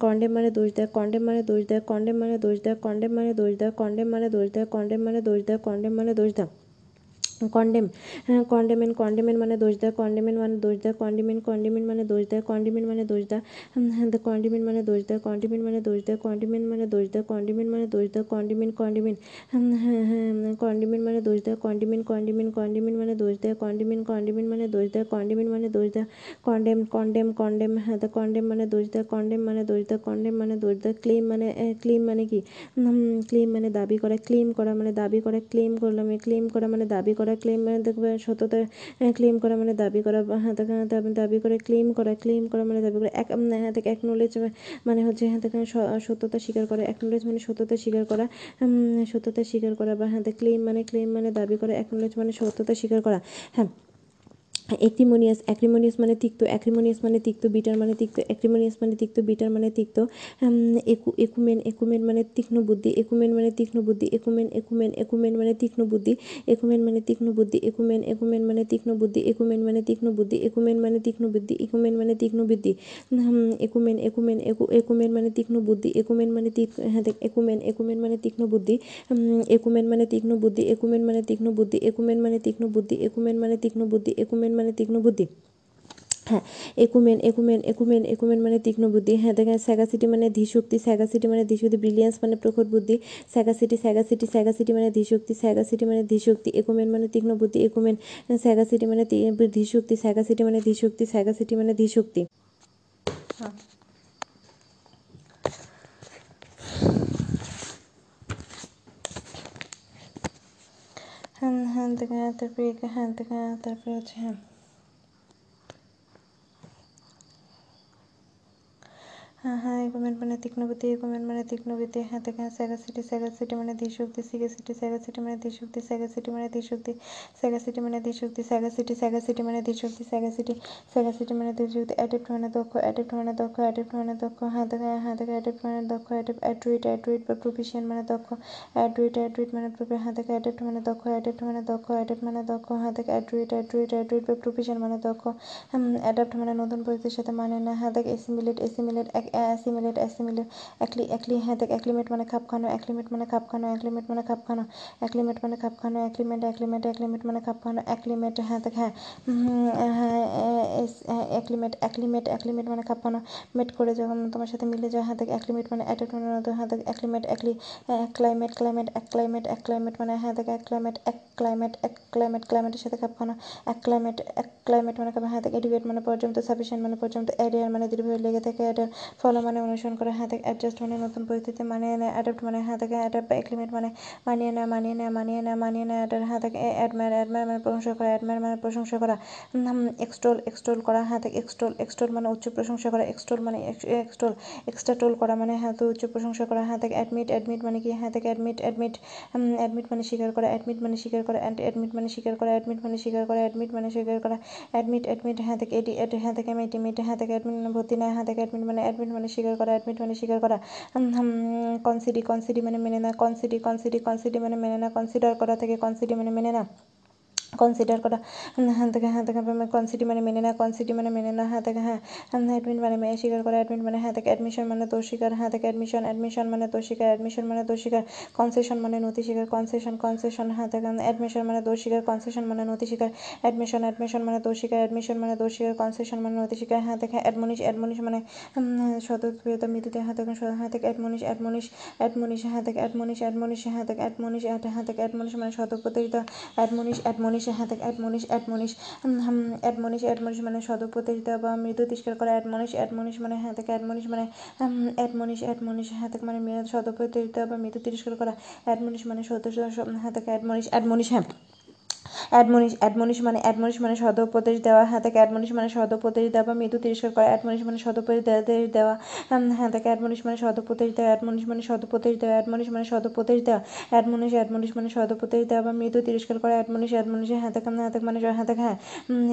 কন্ডেম মানে দোষ দেয় কন্ডেম মানে দোষ দেয় কন্ডেম মানে দোষ দেয় কন্ডেম মানে দোষ দেয় কন্ডেম মানে দোষ দেয় কন্ডেম মানে দোষ দেয় কন্ডেম মানে দোষ দেয়। হ্যাঁ কন্ডেমেন কন্ডেমেন মানে দোষ দেওয়া কন্ডেমেন মানে দোষ দেওয়া কন্ডিমেন্ট কন্ডিমেন্ট মানে দোষ দেওয়া কন্ডিমেন্ট মানে দোষ দেওয়া হ্যাঁ কন্ডিমেন্ট মানে দোষ দেওয়া কন্ডিমেন্ট মানে দোষ দেওয়া কন্ডিমেন্ট মানে দোষ দেওয়া কন্ডিমেন্ট মানে দোষ কন্ডিমেন্ট হ্যাঁ হ্যাঁ কন্ডিমেন্ট মানে দোষ দেওয়া কন্ডিমেন্ট কন্ডিমেন্ট কন্ডিমেন্ট মানে দোষ দেওয়া কন্ডিমেন্ট কন্ডিমেন্ট মানে দোষ দেওয়া কন্ডিমেন্ট মানে দোষ দেওয়া কন্ডেম কন্ডেম কন্ডেম হ্যাঁ তো কন্ডেম মানে দোষ দেওয়া কন্ডেম মানে দোষ দেওয়া কন্ডেম মানে দোষ দেওয়া ক্লেম মানে ক্লেম মানে কি ক্লেম মানে দাবি করা ক্লেম করা মানে দাবি করা ক্লেম করলাম ক্লেম করা মানে দাবি করা ক্লেম মানে দেখবে সততা ক্লেম করা মানে দাবি করা, বা হ্যাঁ দেখা দাবি করে ক্লেম করা ক্লেম করা মানে দাবি করে এক হ্যাঁ হ্যাঁ এক অ্যাকনোলেজ মানে হচ্ছে হ্যাঁ স- সত্যতা স্বীকার করা অ্যাকনোলেজ মানে সত্যতা স্বীকার করা সত্যতা স্বীকার করা, বা হ্যাঁ ক্লেম মানে ক্লেম মানে দাবি করা অ্যাকনোলেজ মানে সত্যতা স্বীকার করা হ্যাঁ। অ্যাক্রিমোনিয়াস অ্যাক্রিমোনিয়াস মানে তিক্ত অ্যাক্রিমোনিয়াস মানে তিক্ত বিটার মানে তিক্ত অ্যাক্রিমোনিয়াস মানে তিক্ত বিটার মানে তিক্ত একু একুমেন একুমেন মানে তীক্ষ্ণ বুদ্ধি একুমেন মানে তীক্ষ্ণ বুদ্ধি একুমেন একুমেন একুমেন মানে তীক্ষ্ণ বুদ্ধি একুমেন মানে তীক্ষ্ণ বুদ্ধি একুমেন একুমেন মানে তীক্ষ্ণ বুদ্ধি একুমেন মানে তীক্ষ্ণ বুদ্ধি একুমেন মানে তীক্ষ্ণ বুদ্ধি একুমেন মানে তীক্ষ্ণ বুদ্ধি একুমেন একুমেন একু একুমেন মানে তীক্ষ্ণ বুদ্ধি একুমেন মানে তীক্ষ্ণ হ্যাঁ দেখ একুমেন একুমেন মানে তীক্ষ্ণ বুদ্ধি একুমেন মানে তীক্ষ্ণ বুদ্ধি একুমেন মানে তীক্ষ্ণ বুদ্ধি একুমেন মানে তীক্ষ্ণ বুদ্ধি একুমেন মানে তীক্ষ্ণ বুদ্ধি একুমেন মানে তীক্ষ্ণ বুদ্ধি। হ্যাঁ একুমেন একুমেন একুমেন একুমেন মানে তীক্ষ্ণ বুদ্ধি। হ্যাঁ দেখেন স্যাগাসিটি মানে ধীশক্তি স্যাগাসিটি মানে ধীশক্তি ব্রিলিয়ান্স মানে প্রখর বুদ্ধি। স্যাগাসিটি স্যাগাসিটি স্যাগাসিটি মানে ধীশক্তি স্যাগাসিটি মানে ধীশক্তি, একুমেন মানে তীক্ষ্ণ বুদ্ধি, একুমেন স্যাগাসিটি মানে তি- ধীশক্তি স্যাগাসিটি মানে ধীশক্তি স্যাগাসিটি মানে ধীশক্তি। হ্যাঁ হ্যাঁ হ্যাঁ দেখে তারপরে হ্যাঁ দেখে তারপরে হচ্ছে হ্যাঁ। হ্যাঁ হ্যাঁ मिनट मैंने तीक्ष्ण गति एक মানে मैंने तीक्ष्ण गति हाँ तक हाँ सैगा सिटी सैगा सिटी मैंने दी शक्ति सीगा सिटी सैगा सिटी मैंने दी शक्ति सैगा सिटी मैंने दी शक्ति सैगा সিটি मैंने दी शक्ति सैगा অ্যাডেপ্ট মানে দক্ষ অ্যাডেপ্ট মানে দক্ষ অ্যাডেপ্ট মানে দক্ষ হ্যাঁ দেখ হ্যাঁ দেখ অ্যাডেপ্ট মানে দক্ষ অ্যাডেপ্ট অ্যাডুইট অ্যাডুইট বা মানে দক্ষ অ্যাডুইট অ্যাডুইট মানে প্রফি হ্যাঁ দেখ অ্যাডেপ্ট মানে দক্ষ অ্যাডেপ্ট মানে দক্ষ অ্যাডেপ্ট মানে দক্ষ হ্যাঁ দেখ অ্যাড্রুইট অ্যাডুইট অ্যাডুইট বা মানে দক্ষ অ্যাডাপ্ট মানে নতুন প্রযুক্তির সাথে মানে না হ্যাঁ দেখ এসিমিলেট এসিমিলেট এক অ্যাসিমিলেট অ্যাসিমিলেট অ্যাকলি অ্যাকলি হ্যাঁ দেখ অ্যাক্লিমেট মানে খাপ খানো অ্যাক্লিমেট মানে খাপ খানো অ্যাক্লিমেট মানে খাপ খানো অ্যাক্লিমেট মানে খাপ খানো অ্যাক্লিমেট অ্যাক্লিমেট অ্যাক্লিমেট মানে খাপ খানো অ্যাক্লিমেট হ্যাঁ দেখ হ্যাঁ হ্যাঁ অ্যাক্লিমেট অ্যাক্লিমেট অ্যাক্লিমেট মানে খাপ খানো মেট করে যখন তোমার সাথে মিলে যায় হ্যাঁ দেখ অ্যাক্লিমেট মানে অ্যাডাপ্ট মানে নতুন হ্যাঁ দেখ acclimate acclimate climate acclimate acclimate মানে হ্যাঁ দেখ, এক ক্লাইমেট এক ক্লাইমেট এক ক্লাইমেট ক্লাইমেটের সাথে খাপ খানো এক ক্লাইমেট এক ক্লাইমেট মানে খাপ হ্যাঁ দেখ এডিকেট মানে পর্যন্ত সাফিসিয়েন্ট মানে পর্যন্ত এরিয়ার মানে দীর্ঘ লেগে থাকে এটার ফলো মানে অনুসরণ করা হ্যাঁ দেখ অ্যাডজাস্ট মানে নতুন পরিস্থিতি মানিয়ে নেয় অ্যাডাপ্ট মানে হ্যাঁ দেখ অ্যাডাপ্ট অ্যাক্লিমেট মানে মানিয়ে নেয় মানিয়ে নেয় মানিয়ে নেয় মানিয়ে নেয় এটার হ্যাঁ দেখ অ্যাডমায়ার অ্যাডমায়ার মানে প্রশংসা করা অ্যাডমায়ার মানে প্রশংসা করা এক্সটোল এক্সটোল করা হ্যাঁ দেখ এক্সটোল এক্সটোল মানে উচ্চ প্রশংসা করা এক্সটোল মানে এক্সটোল এক্সট্রা টোল করা মানে হ্যাঁ তো উচ্চ প্রশংসা করা হ্যাঁ দেখ অ্যাডমিট অ্যাডমিট মানে কি হ্যাঁ দেখ অ্যাডমিট অ্যাডমিট অ্যাডমিট মানে স্বীকার করা অ্যাডমিট মানে স্বীকার করা অ্যাডমিট মানে স্বীকার করা অ্যাডমিট মানে স্বীকার করা অ্যাডমিট মানে স্বীকার করা অ্যাডমিট অ্যাডমিট হ্যাঁ থেকে এডি হ্যাঁ দেখ এমিট এমিট হ্যাঁ দেখ অ্যাডমিট মানে ভর্তি, না হ্যাঁ দেখ অ্যাডমিট মানে অ্যাডমিট মানে স্বীকার করা অ্যাডমিট মানে স্বীকার করা কনসিডি কনসিডি মানে মেনে না কনসিডি কনসিডি কনসিডি মানে মেনে না কনসিডার করা থেকে কনসিডি মানে মেনে না কনসিডার করা হ্যাঁ থেকে হ্যাঁ থেকে কনসিডি মানে মেনে না কনসিডি মানে মেনে না হ্যাঁ থেকে হ্যাঁ অ্যাডমিট মানে স্বীকার করা অ্যাডমিট মানে হ্যাঁ থেকে অ্যাডমিশন মানে তো স্বীকার হ্যাঁ থেকে অ্যাডমিশন অ্যাডমিশন মানে তো স্বীকার অ্যাডমিশন মানে তো স্বীকার কনসেশন মানে নথি স্বীকার কনসেশন কনসেশন হ্যাঁ থেকে অ্যাডমিশন মানে দোষ স্বীকার কনসেশন মানে নথি স্বীকার অ্যাডমিশন অ্যাডমিশন মানে দোষ স্বীকার অ্যাডমিশন মানে দোষ স্বীকার কনসেশন মানে নথি স্বীকার হ্যাঁ থেকে অ্যাডমনিশ অ্যাডমনিশ মানে সতর্কতা মৃত্যুতে হ্যাঁ থেকে হ্যাঁ থেকে অ্যাডমনিশ অ্যাডমনিশ অ্যাডমনিশ হ্যাঁ থেকে অ্যাডমনিশ অ্যাডমনিশ হ্যাঁ থেকে অ্যাডমনিশ হ্যাঁ থেকে অ্যাডমনিশ মানে সতর্কতা অ্যাডমনিশ অ্যাডমনিশ হ্যাঁ থাকে অ্যাডমনিশ অ্যাডমনিশ অ্যাডমনিশ অ্যাডমনিশ মানে সদপ্রতিহিতা বা মৃদু তিস্কার করা অ্যাডমনিশ অ্যাডমনিশ মানে হ্যাঁ থাকে অ্যাডমনিশ মানে অ্যাডমনিশ অ্যাডমনিশ হ্যাঁ থাকে মানে সদপ্রতিহিতা বা মৃদু তিরস্কার করা অ্যাডমনিশ মানে সদস্য হ্যাঁ থাকে অ্যাডমনিশ অ্যাডমনিশ হ্যাঁ। অ্যাডমনিশ অ্যাডমনিশ মানে অ্যাডমনিশ মানে সদোপদেশ দেওয়া হ্যাঁ তাকে অ্যাডমনিশ মানে সদোপদেশ দেওয়া বা মৃদু তিরস্কার করা, অ্যাডমনিশ মানে সদোপদেশ দেওয়া হ্যাঁ তাকে অ্যাডমনিশ মানে সদোপদেশ দেওয়া, অ্যাডমনিশ মানে সদোপদেশ দেওয়া, অ্যাডমনিশ মানে সদোপদেশ দেওয়া, অ্যাডমনিশ অ্যাডমনিশ মানে সদোপদেশ দেওয়া বা মৃদু তিরস্কার করা, অ্যাডমনিশ অ্যাডমনিশ হ্যাঁ তাকে হ্যাঁ তাকে মানে হ্যাঁ তাকে হ্যাঁ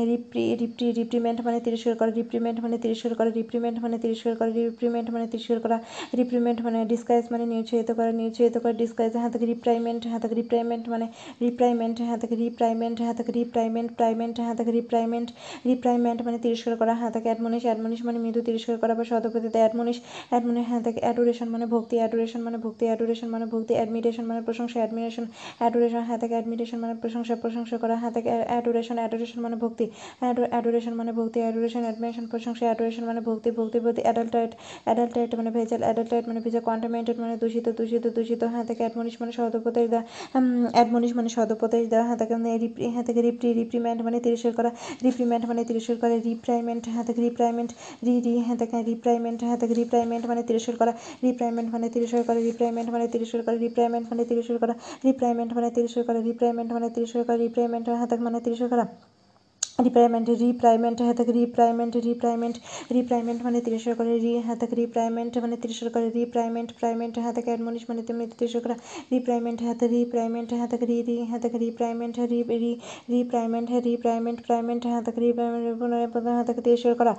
রিপ্রি রিপ্রি, রিপ্রিমেন্ট মানে তিরস্কার করা, রিপ্রিমেন্ট মানে তিরস্কার করা, রিপ্রিমেন্ট মানে তিরস্কার করা, রিপ্রিমেন্ট মানে তিরস্কার করা, রিপ্রিমেন্ট মানে ডিসকাইজ মানে নিরুৎসাহিত করা নিরুৎসাহিত করা ডিসকাইজ হ্যাঁ তাকে রিপ্রাইমেন্ট হ্যাঁ তাকে রিপ্রাইমেন্ট মানে রিপ্রাইমেন্ট হ্যাঁ তাকে রিপ্রাইমেন্ট হ্যাঁ তাকে রিপ্রাইমেন্ট প্রাইমেন্ট হ্যাঁ তাকে রিপ্রাইমেন্ট রিপ্রাইমেন্ট মানে তিরস্কার করা হ্যাঁ তাকে অ্যাডমনিশ অ্যাডমনিশ মানে মৃদু তিরস্কার করা বা সদপ্রতিতে অ্যাডমনিশ অ্যাডমনিশ হ্যাঁ তাকে অ্যাডোরেশন মানে ভক্তি অ্যাডোরেশন মানে ভক্তি অ্যাডোরেশন মানে ভক্তি অ্যাডমিটেশন মানে প্রশংসা অ্যাডমিরেশন অ্যাডোরেশন হ্যাঁ তাকে অ্যাডমিটেশন মানে প্রশংসা প্রশংসা করা হ্যাঁ তাকে অ্যাডোরেশন অ্যাডোরেশন মানে ভক্তি অ্যাডোরেশন মানে ভক্তি অ্যাডোরেশন অ্যাডমিরেশন প্রশংসা অ্যাডোরেশন মানে ভক্তি ভক্তি প্রতি অ্যাডাল্টাইট অ্যাডাল্টাইট মানে ভেজাল অ্যাডাল্টাইট মানে ভেজা কন্টামেন্টেড মানে দূষিত দূষিত দূষিত হ্যাঁ তাকে অ্যাডমনিশ মানে সদপ্রদেশ দেওয়া অ্যাডমনিশ মানে সদপ্রদেশ দেওয়া হ্যাঁ তাকে রিপ্রি হ্যাঁ থেকে রিপ্রি রিপ্রিমেন্ট মানে তিরস্কার করা রিপ্রিমেন্ট মানে তিরস্কার করা রিপ্রাইমেন্ট হ্যাঁ থেকে রিপ্রাইমেন্ট রি রি হ্যাঁ থেকে রিপ্রাইমেন্ট হ্যাঁ থেকে রিপ্রাইমেন্ট মানে তিরস্কার করা রিপ্রাইমেন্ট মানে তিরস্কার করা রিপ্রাইমেন্ট মানে তিরস্কার করা রিপ্রাইমেন্ট মানে তিরস্কার করা রিপ্রাইমেন্ট মানে তিরস্কার করা রিপ্রাইমেন্ট মানে তিরস্কার করা রিপ্রাইমেন্ট হ্যাঁ থেকে মানে তিরস্কার করা। রিপ্রাইমেন্ট রিপ্রাইমেন্ট হ্যাঁ তাকে রিপ্রাইমেন্ট রিপ্রাইমেন্ট রিপ্রাইমেন্ট মানে তিরিশ করে রি হ্যাঁ তাকে রিপ্রাইমেন্ট মানে তিরস্কার করে রিপ্রাইমেন্ট প্রাইমেন্ট হ্যাঁ তাকে অ্যাডমনিশ মানে তুমি তিরিশ করা রিপ্রাইমেন্ট হ্যাঁ তাকে রিপ্রাইমেন্ট হ্যাঁ তাকে রি রি হ্যাঁ তাকে রিপ্রাইমেন্ট রি রি রিপ্রাইমেন্ট হ্যাঁ রিপ্রাইমেন্ট প্রাইমেন্ট হ্যাঁ তাকে রিপ্রাইমেন্ট হ্যাঁ তাকে তিরস্কার করা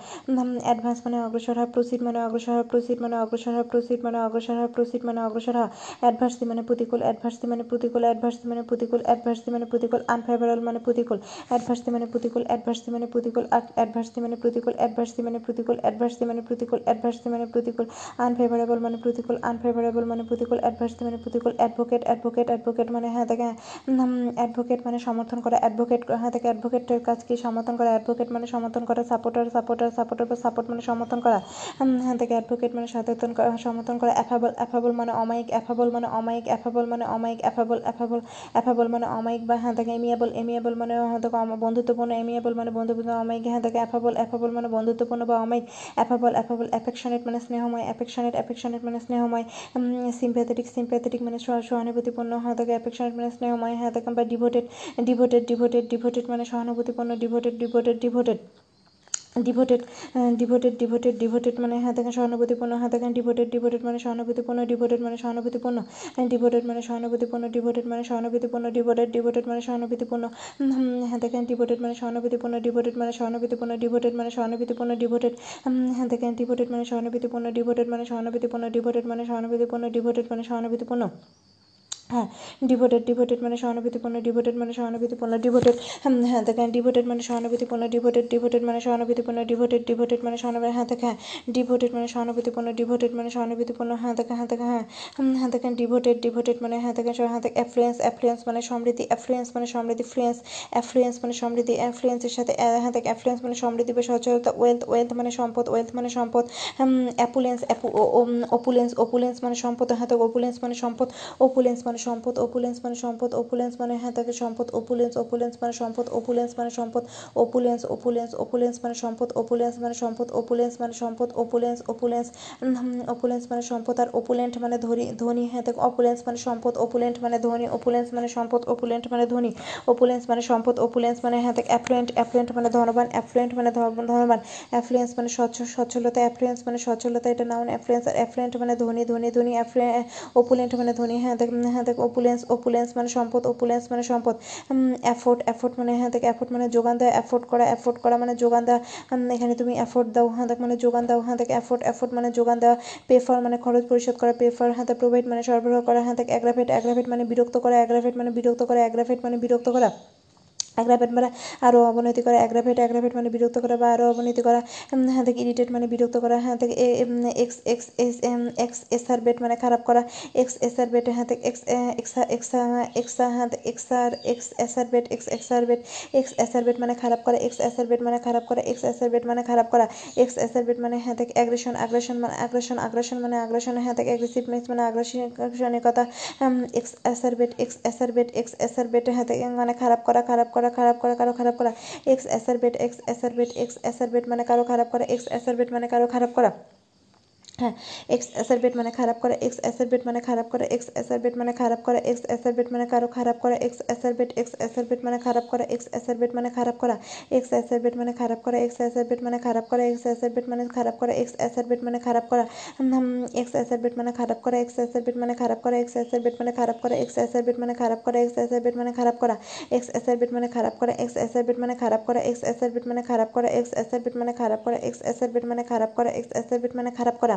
অ্যাডভান্স মানে অগ্রসর হয় প্রসিড মানে অগ্রসর হয় প্রসিড মানে অগ্রসর হয় প্রসিড মানে অগ্রসর হয় প্রসিড মানে অগ্রসর হয় অ্যাডভার্সি মানে প্রতিকূল অ্যাডভার্সি মানে প্রতিকূল অ্যাডভার্সি মানে প্রতিকূল অ্যাডভার্সি মানে প্রতিকূল আনফেভারেবল মানে প্রতিকূল অ্যাডভার্সি মানে প্রতিকূল অ্যাডভার্সি মানে প্রতিকূল অ্যাডভার্সি মানে প্রতিকূল অ্যাডভার্সি মানে প্রতিকূল অ্যাডভার্সি মানে প্রতিকূল অ্যাডভার্সি মানে প্রতিকূল আনফেভারেবল মানে প্রতিকূল আনফেভারেবল মানে প্রতিকূল অ্যাডভার্সি মানে প্রতিকূল অ্যাডভোকেট অ্যাডভোকেট অ্যাডভোকেট মানে হ্যাঁ তাকে অ্যাডভোকেট মানে সমর্থন করা অ্যাডভোকেট হ্যাঁ তাকে অ্যাডভোকেটের কাজকে সমর্থন করা অ্যাডভোকেট মানে সমর্থন করা সাপোর্টার সাপোর্টার সাপোর্টার বা সাপোর্ট মানে সমর্থন করা হ্যাঁ তাকে অ্যাডভোকেট মানে সচেতন সমর্থন করা অ্যাফাবল অ্যাফাবল মানে অমায়িক অ্যাফাবল মানে অমায়িক অ্যাফাবল মানে অমায়িক অ্যাফাবল অ্যাফাবল অ্যাফাবল মানে অমায়িক বা হ্যাঁ তাকে এমিয়েবল এমিয়েবল মানে হ্যাঁ তাকে বন্ধুত্বপূর্ণ এমিয়েবল মানে বন্ধুত্বপূর্ণ অমায়িক হ্যাঁ তাকে অ্যাফাবল অ্যাফাবল মানে বন্ধুত্বপূর্ণ বা অমায়িক অ্যাফাবল অ্যাফাবল অ্যাফেকশনেট মানে স্নেহময় অ্যাফেকশনেট অ্যাফেকশনেট মানে স্নেহময় সিম্প্যাথেটিক সিম্প্যাথেটিক মানে সহানুভূতিপূর্ণ হ্যাঁ তাকে অ্যাফেকশনেট মানে স্নেহময় হ্যাঁ তাকে বা ডিভোটেড ডিভোটেড ডিভোটেড ডিভোটেড মানে সহানুভূতিপূর্ণ devoted devoted devoted devoted devoted devoted devoted মানে হ্যাঁ দেখেন সহানুভূতিপূর্ণ হ্যাঁ দেখেন ডিভোটেড ডিভোটেড মানে সহানুভূতিপূর্ণ ডিভোটেড মানে সহানুভূতিপূর্ণ ডিভোটেড মানে সহানুভূতিপূর্ণ ডিভোটেড মানে সহানুভূতিপূর্ণ ডিভোটেড ডিভোটেড মানে সহানুভূতিপূর্ণ হ্যাঁ দেখেন ডিভোটেড মানে সহানুভূতিপূর্ণ ডিভোটেড মানে সহানুভূতিপূর্ণ ডিভোটেড মানে সহানুভূতিপূর্ণ ডিভোটেড হ্যাঁ দেখেন ডিভোটেড মানে সহানুভূতিপূর্ণ ডিভোটেড মানে সহানুভূতিপূর্ণ ডিভোটেড মানে সহানুভূতিপূর্ণ ডিভোটেড মানে সহানুভূতিপূর্ণ হ্যাঁ ডিভোটেড ডিভোটেড মানে সহানুভূতিপূর্ণ ডিভোটেড মানে সহানুভূতিপূর্ণ ডিভোটেড হ্যাঁ দেখেন ডিভোটেড মানে সহানুভূতিপূর্ণ ডিভোটেড ডিভোটেড মানে সহানুভূতিপূর্ণ ডিভোটেড ডিভোটেড মানে সহানুভূতি হ্যাঁ দেখেন ডিভোটেড মানে সহানুভূতিপূর্ণ ডিভোটেড মানে সহানুভূতিপূর্ণ হ্যাঁ দেখেন হ্যাঁ দেখেন হ্যাঁ হ্যাঁ দেখেন ডিভোটেড ডিভোটেড মানে হ্যাঁ দেখেন হ্যাঁ দেখেন অ্যাফ্লুয়েন্স অ্যাফ্লুয়েন্স মানে সমৃদ্ধি অ্যাফ্লুয়েন্স মানে সমৃদ্ধি ফ্লুয়েন্স অ্যাফ্লুয়েন্স মানে সমৃদ্ধি অ্যাফ্লুয়েন্সের সাথে হ্যাঁ দেখেন অ্যাফ্লুয়েন্স মানে সমৃদ্ধি বা সচলতা ওয়েলথ ওয়েলথ মানে সম্পদ ওয়েলথ মানে সম্পদ অ্যাপুলেন্স অপুলেন্স অপুলেন্স মানে সম্পদ হ্যাঁ তো অপুলেন্স মানে সম্পদ অপুলেন্স মানে সম্পদ অপুলেন্স মানে সম্পদ অপুলেন্স মানে হ্যাঁ তাকে সম্পদ অপুলেন্স অপুলেন্স মানে সম্পদ অপুলেন্স মানে সম্পদ অপুলেন্স অপুলেন্স অপুলেন্স মানে সম্পদ অপুলেন্স মানে সম্পদ অপুলেন্স মানে সম্পদ অপুলেন্স অপুলেন্স অপুলেন্স মানে সম্পদ আর অপুলেন্ট মানে ধনী ধনী হ্যাঁ তাকে অপুলেন্স মানে সম্পদ অপুলেন্ট মানে ধনী অপুলেন্স মানে সম্পদ অপুলেন্ট মানে ধনী অপুলেন্স মানে সম্পদ অপুলেন্স মানে হ্যাঁ তাকে অ্যাফ্লুয়েন্ট অ্যাফ্লুয়েন্ট মানে ধনবান অ্যাফ্লুয়েন্ট মানে ধনবান অ্যাফ্লুয়েন্স মানে স্বচ্ছ সচ্ছলতা অ্যাফ্লুয়েন্স মানে সচ্ছলতা এটা নাউন অ্যাফ্লুয়েন্স আর অ্যাফ্লুয়েন্ট মানে ধনী ধনী ধনী অ্যাফ্লুয়ে অপুলেন্ট মানে ধনী হ্যাঁ হ্যাঁ দেখ অপুলেন্স অপুলেন্স মানে সম্পদ অপুলেন্স মানে সম্পদ। অ্যাফোর্ড অ্যাফোর্ড মানে হ্যাঁ থেকে অ্যাফোর্ড মানে যোগান দেওয়া অ্যাফোর্ড করা অ্যাফোর্ড করা মানে যোগান দেওয়া। এখানে তুমি অ্যাফোর্ড দাও হ্যাঁ মানে যোগান দাও হ্যাঁ থেকে অ্যাফোর্ড অ্যাফোর্ড মানে যোগান দেওয়া। পেফার ফর মানে খরচ পরিশোধ করা পেফার ফর হ্যাঁ প্রোভাইড মানে সরবরাহ করা হ্যাঁ থেকে অ্যাগ্রাভেট অ্যাগ্রাভেট মানে বিরক্ত করা অ্যাগ্রাভেট মানে বিরক্ত করা অ্যাগ্রাভেট মানে বিরক্ত করা। অ্যাগ্রাভেট মানে আরও অবনতি করা অ্যাগ্রাভেট অ্যাগ্রাভেট মানে বিরক্ত করা বা আরও অবনতি করা হ্যাঁ থেকে ইরিটেট মানে বিরক্ত করা হ্যাঁ থেকে ex ex S exacerbate মানে খারাপ করা এক্স এসারবেট হ্যাঁ থেকে এক্স এক্সা এক্সা এক্সা হ্যাঁ exar exacerbate ex exacerbate exacerbate মানে খারাপ করা এক্স এসারবেট মানে খারাপ করা এক্স এসারবেট মানে খারাপ করা এক্স এসারবেট মানে হ্যাঁ থেকে অ্যাগ্রেশন আগ্রেশন মানে আগ্রেশন আগ্রেশন মানে আগ্রেশন হ্যাঁ থেকে অ্যাগ্রেসিভনেস মানে আগ্রাসনিকতা exacerbate exacerbate exacerbate হ্যাঁ থেকে মানে খারাপ করা খারাপ করা খারাপ করা, কারও খারাপ করা exacerbate exacerbate exacerbate মানে কারও খারাপ করা এক্স অ্যাসারবেট মানে কারও খারাপ করা। হ্যাঁ এক্স অ্যাসারবেট মানে খারাপ করা এক্স অ্যাসারবেট মানে খারাপ করা এক্স অ্যাসারবেট মানে খারাপ করা এক্স অ্যাসারবেট মানে কারও খারাপ করা এক্স অ্যাসারবেট এক্স অ্যাসারবেট মানে খারাপ করা এক্স অ্যাসারবেট মানে খারাপ করা এক্স অ্যাসারবেট মানে খারাপ করা এক্স অ্যাসারবেট মানে খারাপ করা এক্স অ্যাসারবেট মানে খারাপ করা এক্স অ্যাসারবেট মানে খারাপ করা এক্স অ্যাসারবেট মানে খারাপ করা এক্স অ্যাসারবেট মানে খারাপ করা এক্স অ্যাসারবেট মানে খারাপ করা এক্স অ্যাসারবেট মানে খারাপ করা এক্স অ্যাসারবেট মানে খারাপ করা এক্স অ্যাসারবেট মানে খারাপ করা এক্স অ্যাসারবেট মানে খারাপ করা এক্স অ্যাসারবেট মানে খারাপ করা এক্স অ্যাসারবেট মানে খারাপ করা এক্স অ্যাসারবেট মানে খারাপ করা এক্স অ্যাসারবেট মানে খারাপ করা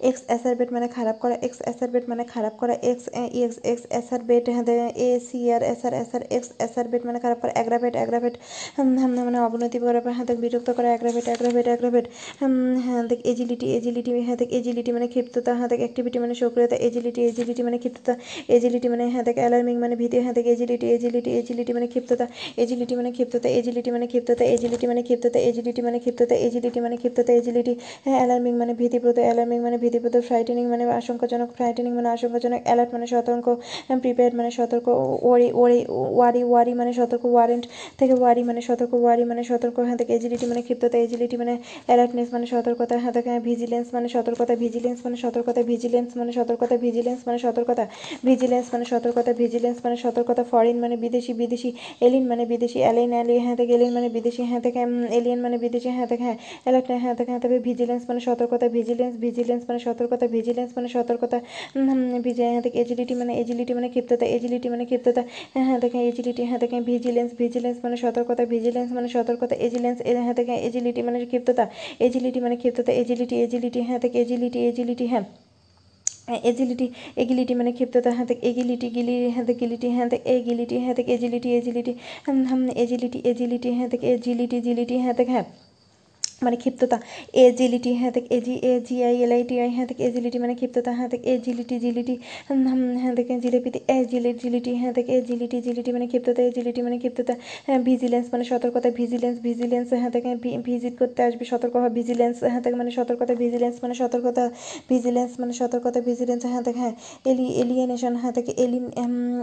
এক্স অ্যাসারবেট মানে খারাপ করা এক্স অ্যাসারবেট মানে খারাপ করা ex ex exacerbate A C R acer acer ex অ্যাসারবেট মানে খারাপ করা অ্যাগ্রাভেট অ্যাগ্রাভেট মানে অবনতি করা হ্যাঁ দেখ বিরক্ত করা অ্যাগ্রাভেট অ্যাগ্রাভেট অ্যাগ্রাভেট হ্যাঁ দেখ এজিলিটি এজিলিটি হ্যাঁ দেখ এজিলিটি মানে ক্ষিপ্ততা হ্যাঁ দেখ অ্যাক্টিভিটি মানে সক্রিয়তা এজিলিটি এজিলিটি মানে ক্ষিপ্ততা এজিলিটি মানে হ্যাঁ দেখ অ্যালার্মিং মানে ভীতি হ্যাঁ দেখ এজিলিটি এজিলিটি এজিলিটি মানে ক্ষিপ্ততা এজিলিটি মানে ক্ষিপ্ততা এজিলিটি মানে ক্ষিপ্ততা এজিলিটি মানে ক্ষিপ্ততা এজিলিটি মানে ক্ষিপ্ততা এজিলিটি মানে ক্ষিপ্ততা এজিলিটি হ্যাঁ অ্যালার্মিং মানে ভীতিপ্রদ অ্যালার্মিং মানে ভীতিপ্রদ ফ্রাইটেনিং মানে আশঙ্কাজনক ফ্রাইটেনিং মানে আশঙ্কাজনক অ্যালার্ট মানে সতর্ক প্রিপেয়ার্ড মানে সতর্ক ওয়ারি ওয়ারি ওয়ারি ওয়ারি মানে সতর্ক ওয়ারেন্ট থেকে ওয়ারি মানে সতর্ক ওয়ারি মানে সতর্ক হ্যাঁ থেকে এজিলিটি মানে ক্ষিপ্ততা এজিলিটি মানে অ্যালার্টনেস মানে সতর্কতা হ্যাঁ থেকে ভিজিলেন্স মানে সতর্কতা ভিজিলেন্স মানে সতর্কতা ভিজিলেন্স মানে সতর্কতা ভিজিলেন্স মানে সতর্কতা ভিজিলেন্স মানে সতর্কতা ভিজিলেন্স মানে সতর্কতা ফরেন মানে বিদেশি বিদেশি এলিন মানে বিদেশি অ্যালেন অ্যালি হ্যাঁ থেকে এলিন মানে বিদেশি হ্যাঁ থেকে এলিয়েন মানে বিদেশি হ্যাঁ থেকে হ্যাঁ অ্যালার্ট হ্যাঁ থেকে হ্যাঁ থেকে ভিজিলেন্স মানে সতর্কতা ভিজিলেন্স ভিজিলেন্স মানে সতর্কতা ভিজিলেন্স মানে সতর্কতা হ্যাঁ থেকে এজিলিটি মানে এজিলিটি মানে ক্ষিপ্ততা এজিলিটি মানে ক্ষিপ্ততা হ্যাঁ থেকে এজিলিটি হ্যাঁ থেকে ভিজিলেন্স ভিজিলেন্স মানে সতর্কতা ভিজিলেন্স মানে সতর্কতা এজিলেন্স হ্যাঁ থেকে এজিলিটি মানে ক্ষিপ্ততা এজিলিটি মানে ক্ষিপ্ততা এজিলিটি এজিলিটি হ্যাঁ থেকে এজিলিটি এজিলিটি হ্যাঁ এজিলিটি এগিলিটি মানে ক্ষিপ্ততা হ্যাঁ থেকে এগিলিটি গিলি হ্যাঁ থেকে গিলিটি হ্যাঁ থেকে এগিলিটি হ্যাঁ থেকে এজিলিটি এজিলিটি এজিলিটি এজিলিটি হ্যাঁ থেকে এজিলিটি জিলিটি হ্যাঁ থেকে হ্যাঁ মানে ক্ষিপ্ততা এজিলিটি হ্যাঁ দেখ agi A G I L I T I হ্যাঁ দেখ এজিলিটি মানে ক্ষিপ্ততা হ্যাঁ দেখ এজিলিটি জিলিটি হ্যাঁ দেখ জিলিপিতে এ জিলি জিলিটি হ্যাঁ দেখ এজিলিটি জিলিটি মানে ক্ষিপ্ততা এজিলিটি মানে ক্ষিপ্ততা হ্যাঁ ভিজিলেন্স মানে সতর্কতা ভিজিলেন্স ভিজিলেন্স হ্যাঁ থেকে ভিজিট করতে আসবে সতর্ক হয় ভিজিলেন্স হ্যাঁ থেকে মানে সতর্কতা ভিজিলেন্স মানে সতর্কতা ভিজিলেন্স মানে সতর্কতা ভিজিলেন্স হ্যাঁ দেখ হ্যাঁ এলি এলিয়েনেশন হ্যাঁ থেকে এলিন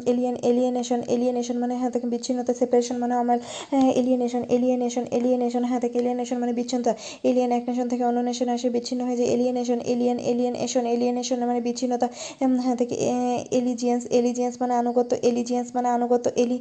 এলিয়েন এলিয়েনেশন এলিয়েনেশন মানে হ্যাঁ থেকে বিচ্ছিন্নতা সেপারেশন মানে আমার এলিয়েনেশন এলিয়েনেশন এলিয়েনেশন হ্যাঁ থেকে এলিয়েনেশন মানে বিচ্ছিন্ন বিচ্ছিন্নতা এলিয়েন এক নেশন থেকে অন্য নেশনে আসে বিচ্ছিন্ন হয়ে যায় এলিয়েনেশন এলিয়েন এলিয়েনেশন এলিয়েনেশন মানে বিচ্ছিন্নতা হ্যাঁ থেকে এলিজিয়েন্স এলিজিয়েন্স মানে আনুগত্য এলিজিয়েন্স মানে আনুগত্য এলি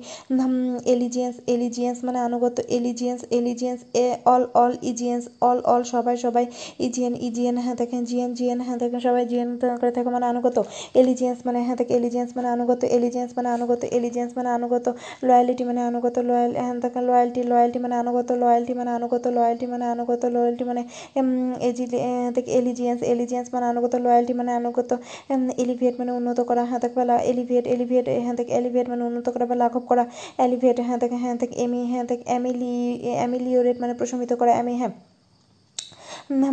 এলিজিয়েন্স এলিজিয়েন্স মানে আনুগত্য allegiance allegiance A all allegiance all all সবাই সবাই ইজিয়েন ইজিয়েন হ্যাঁ দেখেন জিএন জিএন হ্যাঁ দেখেন সবাই জিএন করে থাকে মানে আনুগত এলিজিয়েন্স মানে হ্যাঁ থেকে এলিজিয়েন্স মানে আনুগত্য এলিজিয়েন্স মানে আনুগত এলিজিয়েন্স মানে আনুগত্য লয়ালিটি মানে আনুগত্য লয়াল হ্যাঁ দেখেন লয়ালটি লয়ালটি মানে আনুগত লয়ালটি মানে আনুগত লয়ালটি মানে আনুগত লয়্যালটি মানে এজিলি থেকে এলিজিয়েন্স এলিজিয়েন্স মানে আনুগত লয়্যালটি মানে আনুগত এলিভিয়েট মানে উন্নত করা হ্যাঁ থেকে বেলা এলিভিয়েট এলিভিয়েট হ্যাঁ থেকে এলিভিয়েট মানে উন্নত করা বা লাঘব করা এলিভিয়েট হ্যাঁ থেকে হ্যাঁ থেকে এমি হ্যাঁ থেকে এমিলি এমিলিওরেট মানে প্রশমিত করা এমি হ্যাঁ। হ্যাঁ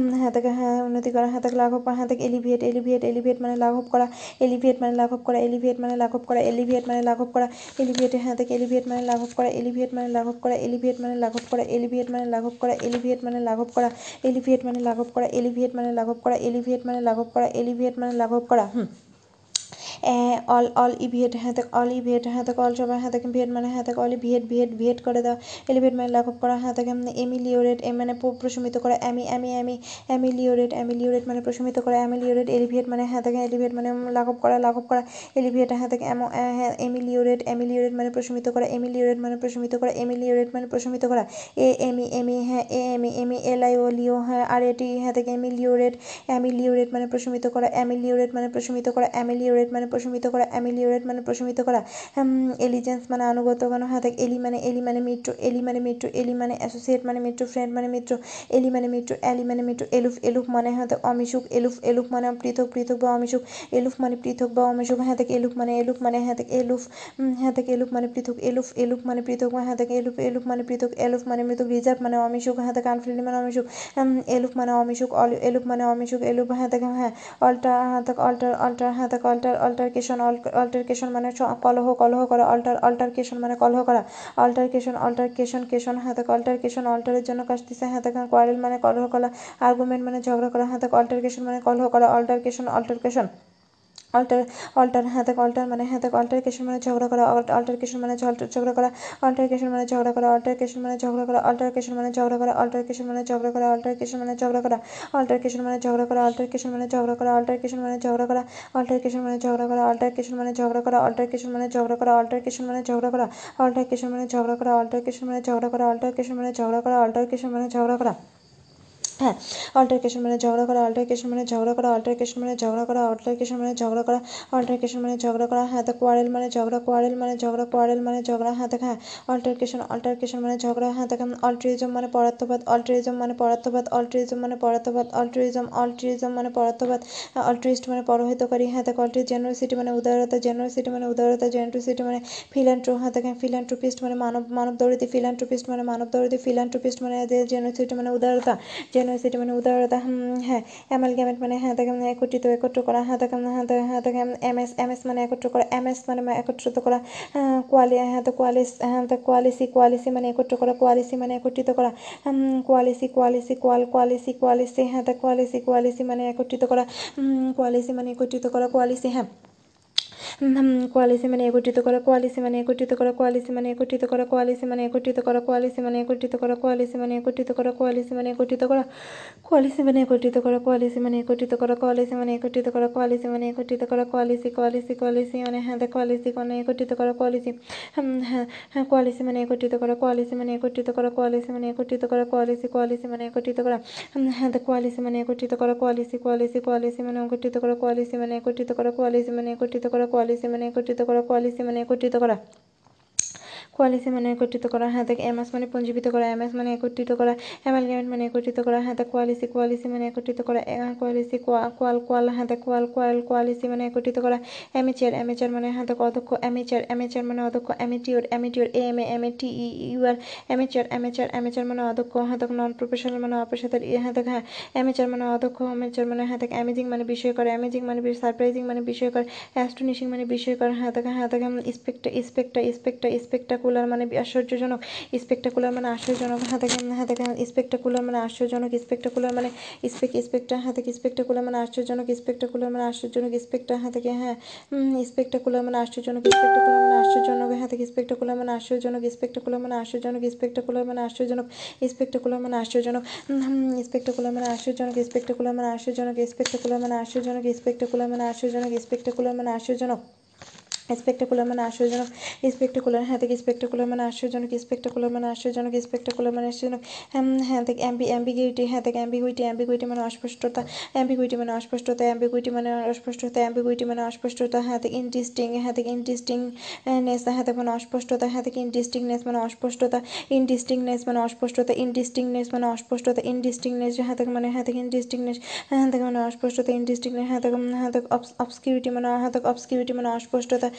হ্যাঁ উন্নতি করা হ্যাঁ লাঘব করা হ্যাঁ এলিভিয়েট এলিভিয়েট এলিভিয়েট মানে লাঘব করা এলিভিয়েট মানে লাঘব করা এলিভিয়েট মানে লাঘব করা এলিভিয়েট মানে লাঘব করা এলিভিয়েট হ্যাঁ এলিভিয়েট মানে লাঘব করা এলিভিয়েট মানে লাঘব করা এলিভিয়েট মানে লাঘব করা এলিভিয়েট মানে লাঘব করা এলিভিয়েট মানে লাঘব করা এলিভিয়েট মানে লাঘব করা এলিভিয়েট মানে লাঘব করা এলিভিয়েট মানে লাঘব করা এলিভিয়েট মানে লাঘব করা হুম অল অল ইভিয়েট হ্যাঁ দেখ অল ইভিয়েট হ্যাঁ দেখ অল সবাই হ্যাঁ দেখ ভিয়েট মানে হ্যাঁ দেখ অল ভিয়েট ভিয়েট ভিয়েট করে দেওয়া এলিভেট মানে লাঘব করা হ্যাঁ দেখ এমিলিওরেট এ মানে প্রশমিত করা অ্যামি অ্যামি অ্যামি অ্যামিলিওরেট অ্যামিলিওরেট মানে প্রশমিত করা অ্যামিলিওরেট এলিভিয়েট মানে হ্যাঁ দেখ এলিভিয়েট মানে লাঘব করা লাঘব করা এলিভিয়েট হ্যাঁ দেখ এমন হ্যাঁ এমিলিওরেট এমিলিওরেট মানে প্রশমিত করা এমিলিওরেট মানে প্রশমিত করা এমিলিওরেট মানে প্রশমিত করা এ এমি এমি হ্যাঁ A ame ame L I O lio হ্যাঁ আর এটি হ্যাঁ থেকে এমিলিওরেট অ্যামিলিওরেট মানে প্রশমিত করা অ্যামিলিওরেট মানে প্রশমিত করা অ্যামিলিওরেট মানে প্রশমিত করা অ্যামিলিওরেট মানে প্রশমিত করা এলিজেন্স মানে আনুগত্য কেন হ্যাঁ দেখ এলি মানে এলি মানে মিত্র এলি মানে মিত্র এলি মানে অ্যাসোসিয়েট মানে মিত্র ফ্রেন্ড মানে মিত্র এলি মানে মিত্র অ্যালি মানে মিত্র এলুফ এলুফ মানে হ্যাঁ দেখ অমিশুক এলুফ এলুফ মানে পৃথক পৃথক বা অমিশুক এলুফ মানে পৃথক বা অমিশুক হ্যাঁ দেখ এলুফ মানে এলুফ মানে হ্যাঁ দেখ এলুফ হ্যাঁ দেখ এলুফ মানে পৃথক এলুফ এলুফ মানে পৃথক হ্যাঁ দেখ এলুফ এলুফ মানে পৃথক এলুফ মানে মৃতক রিজার্ভ মানে অমিশুক হ্যাঁ দেখ আনফ্রেন্ডলি মানে অমিশুক এলুফ মানে অমিশুক এলুফ মানে অমিশুক এলুফ হ্যাঁ দেখ হ্যাঁ অল্টার হ্যাঁ দেখ অল্টার অল্টার হ্যাঁ দেখ অল্টার অল্টারকেশন অল্টারকেশন মানে কলহ কলহ করা অল্টার অল্টারকেশন মানে কলহ করা। অল্টারকেশন অল্টারকেশন কেশন দেখ অল্টারকেশন অল্টারের জন্য কাশতেছে দেখ কোয়ারেল মানে কলহ করা আর্গুমেন্ট মানে ঝগড়া করা দেখ অল্টারকেশন মানে কলহ করা অল্টারকেশন অল্টারকেশন অল্টার অল্টার হ্যাঁ দেখ অল্টার মানে হ্যাঁ দেখ অল্টারকেশন মানে ঝগড়া করা অল্টারকেশন মানে ঝগড়া করা অল্টারকেশন মানে ঝগড়া করা অল্টারকেশন মানে ঝগড়া করা অল্টারকেশন মানে ঝগড়া করা অল্টারকেশন মানে ঝগড়া করা অল্টারকেশন মানে ঝগড়া করা অল্টারকেশন মানে ঝগড়া করা অল্টারকেশন মানে ঝগড়া করা অল্টারকেশন মানে ঝগড়া করা অল্টারকেশন মানে ঝগড়া করা অল্টারকেশন মানে ঝগড়া করা অল্টারকেশন মানে ঝগড়া করা অল্টারকেশন মানে ঝগড়া করা অল্টারকেশন মানে ঝগড়া করা অল্টারকেশন মানে ঝগড়া করা অল্টারকেশন মানে ঝগড়া করা অল্টারকেশন মানে ঝগড়া করা হ্যাঁ অল্টারকেশন মানে ঝগড়া করা অল্টারকেশন মানে ঝগড়া করা অল্টারকেশন মানে ঝগড়া করা অল্টারকেশন মানে ঝগড়া করা অল্টারকেশন মানে ঝগড়া করা হ্যাঁ তো কোয়ারেল মানে ঝগড়া কোয়ারেল মানে ঝগড়া কোয়ারেল মানে ঝগড়া হ্যাঁ দেখ হ্যাঁ অল্টারকেশন অল্টারকেশন মানে ঝগড়া হ্যাঁ দেখ অল্ট্রিজম মানে পরার্থবাদ অল্ট্রিজম মানে পরার্থবাদ অল্ট্রিজম মানে পরার্থবাদ অল্ট্রিজম অল্ট্রিজম মানে পরার্থবাদ অল্ট্রিস্ট মানে পরহিতকারী হ্যাঁ দেখ অল্ট্রি জেনারসিটি মানে উদারতা জেনারসিটি মানে উদারতা জেনারসিটি মানে ফিল্যান্ট্রো হ্যাঁ দেখেন ফিল্যান্ট্রোপিস্ট মানে মানব মানব দৌড়িতে ফিল্যান্ট্রোপিস্ট মানে মানব দৌড়িতে ফিল্যান্ট্রোপিস্ট মানে জেনারসিটি মানে উদারতা জেনারসিটি মানে উদারতা হ্যাঁ অ্যামালগ্যামেট মানে হ্যাঁ দেখেন একত্রিত, একত্র করা হ্যাঁ দেখেন হ্যাঁ হ্যাঁ দেখেন এম এস এম এস মানে একত্র করা এম এস মানে একত্রিত করা কোয়ালি হ্যাঁ তো কোয়ালিস হ্যাঁ তো কোয়ালিসি কোয়ালিসি মানে একত্র করা কোয়ালিসি মানে একত্রিত করা কোয়ালিসি কোয়ালিসি কোয়াল কোয়ালিসি কোয়ালিসি হ্যাঁ তো কোয়ালিসি কোয়ালিসি মানে একত্রিত করা কোয়ালিসি মানে একত্রিত করা কোয়ালিসি হ্যাঁ। কোয়ালিসি মানে একত্রিত করা কোয়ালিসি মানে একত্রিত করা কোয়ালিসি মানে একত্রিত করা কোয়ালিসি মানে একত্রিত করা কোয়ালিসি মানে একত্রিত করা কোয়ালিসি মানে একত্রিত করা কোয়ালিসি মানে একত্রিত করা কোয়ালিসি মানে একত্রিত করা কোয়ালিসি মানে একত্রিত করা কোয়ালিসি মানে একত্রিত করা কোয়ালিসি মানে একত্রিত করা কোয়ালিসি কোয়ালিসি কোয়ালিসি মানে হ্যাঁ কোয়ালিসি মানে একত্রিত করা কোয়ালিসি হ্যাঁ হ্যাঁ কোয়ালিসি মানে একত্রিত করা কোয়ালিসি মানে একত্রিত করা কোয়ালিসি মানে একত্রিত করা কোয়ালিসি কোয়ালিসি মানে একত্রিত করা হ্যাঁ কোয়ালিসি মানে একত্রিত করা কোয়ালিসি কোয়ালিসি কোয়ালিসি মানে একত্রিত করা কোয়ালিসি মানে একত্রিত করা কোয়ালিসি মানে একত্রিত করা কোয়ালিসি মানে একত্রিত করা কোয়ালিসি মানে একত্রিত করা। কোয়ালিসি মানে একত্রিত করা হ্যাঁ এমাস মানে পুঞ্জীবিত করা এমএস মানে একত্রিত করা অ্যামালগেমেন্ট মানে একত্রিত করা হ্যাঁ কোয়ালিসি কোয়ালিসি মানে একত্রিত করা কোয়ালিসি কোয়াল কোয়াল হ্যাঁ কোয়াল কোয়াল কোয়ালিসি মানে একত্রিত করা অ্যামেচার অ্যামেচার মানে হ্যাঁ অধ্যক্ষ অ্যামেচার অ্যামেচার মানে অধ্যক্ষ amateur amateur A M A M A T E U R amateur amateur amateur মানে অধ্যক্ষ হ্যাঁ নন প্রফেশনাল মানে অপেশাদার হ্যাঁ হ্যাঁ অ্যামেচার মানে অধ্যক্ষ অ্যামেচার মানে হ্যাঁ অ্যামেজিং মানে বিষয় করে অ্যামেজিং মানে সারপ্রাইজিং মানে বিষয় করে অ্যাস্টনিশিং মানে বিষয় করে হ্যাঁ হ্যাঁ দেখ ইস্পেক্টা ইস্পেক্টা ইস্পেক্টা ইস্পেক্টাকুলার মানে আশ্চর্যজনক স্পেক্টাকুলার মানে আশ্চর্যজনক হ্যাঁ হ্যাঁ দেখেন স্পেক্টাকুলার মানে আশ্চর্যজনক স্পেক্টাকুলার মানে স্পেক স্পেক্টা হাতে স্পেক্টাকুলার মানে আশ্চর্যজনক স্পেক্টাকুলার মানে আশ্চর্যজনক স্পেক্টা হাতে হ্যাঁ স্পেক্টাকুলার মানে আশ্চর্যজনক স্পেক্টাকুলার মানে আশ্চর্যজনক হাতে স্পেক্টাকুলার মানে আশ্চর্যজনক স্পেক্টাকুলার মানে আশ্চর্যজনক স্পেক্টাকুলার মানে আশ্চর্যজনক স্পেক্টাকুলার মানে আশ্চর্যজনক স্পেক্টাকুলার মানে আশ্চর্যজনক স্পেক্টাকুলার মানে আশ্চর্যজনক স্পেক্টাকুলার মানে আশ্চর্যজনক স্পেক্টাকুলার মানে আশ্চর্যজনক স্পেক্টাকুলার মানে আশ্চর্যজনক স্পেক্টাকুলার মানে আশ্চর্যজনক স্পেক্টাকুলার হ্যাঁ থেকে স্পেক্টাকুলার মানে আশ্চর্যজনক স্পেক্টাকুলার মানে আশ্চর্যজনক স্পেক্টাকুলার মানে আশ্চর্যজনক হ্যাঁ থেকে অ্যাম্বি অ্যাম্বিগুইটি হ্যাঁ থেকে অ্যাম্বিগুইটি অ্যাম্বিগুইটি মানে অস্পষ্টতা অ্যাম্বিগুইটি মানে অস্পষ্টতা অ্যাম্বিগুইটি মানে অস্পষ্টতা অ্যাম্বিগুইটি মানে অস্পষ্টতা হ্যাঁ থেকে ইনডিস্টিং হ্যাঁ থেকে ইনডিস্টিংনেস হ্যাঁ থেকে মানে অস্পষ্টতা হ্যাঁ থেকে ইনডিস্টিংনেস মানে অস্পষ্টতা ইনডিস্টিংনেস মানে অস্পষ্টতা ইনডিস্টিংনেস মানে অস্পষ্টতা ইনডিস্টিংনেস হ্যাঁ থেকে মানে হ্যাঁ থেকে ইনডিস্টিংনেস হ্যাঁ থেকে মানে অস্পষ্টতা ইনডিস্টিংনেস হ্যাঁ থেকে হ্যাঁ থেকে অবসকিউরিটি মানে হ্যাঁ থেকে অবসকিউরিটি মানে অস্পষ্টতা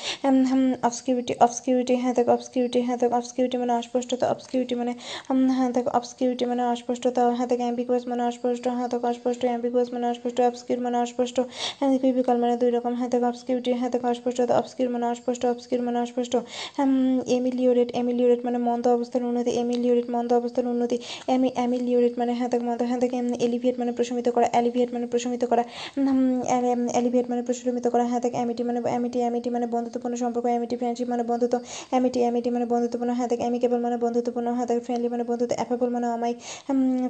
অবসকিউরিটি অবসকিউরিটি হ্যাঁ দেখ অবসকিউরিটি হ্যাঁ দেখ অবসকিউরিটি মানে অস্পষ্টতা অবসকিউরিটি মানে হ্যাঁ দেখ অবসকিউরিটি মানে অস্পষ্টতা হ্যাঁ দেখ অ্যাম্বিগুয়াস মানে অস্পষ্ট হ্যাঁ দেখ অস্পষ্ট অ্যাম্বিগুয়াস মানে অস্পষ্ট অবসকিউর মানে অস্পষ্ট হ্যাঁ বিকল মানে দুই রকম হ্যাঁ দেখ অবসকিউরিটি হ্যাঁ দেখ অস্পষ্টতা অবসকিউর মানে অস্পষ্ট অবসকিউর মানে অস্পষ্ট এমিলিওরেট এমিলিওরেট মানে মন্দ অবস্থার উন্নতি এমিলিওরেট মন্দ অবস্থার উন্নতি এমি অ্যামিলিওরেট মানে হ্যাঁ দেখ মন্দ হ্যাঁ দেখ এলিভিয়েট মানে প্রশমিত করা অ্যালিভিয়েট মানে প্রশমিত করা অ্যালিভিয়েট মানে প্রশমিত করা হ্যাঁ দেখ অ্যামিটি মানে অ্যামিটি অ্যামিটি মানে বন্ধুত্বপূর্ণ সম্পর্ক এমিটি ফ্রেন্ডশিপ মানে বন্ধুত্ব এমিটি এমিটি মানে বন্ধুত্বপূর্ণ হ্যাঁ থেকে অ্যামিকেবল মানে বন্ধুত্বপূর্ণ থেকে ফ্রেন্ডলি মানে বন্ধুত্ব অ্যাফেবল মানে অমায়িক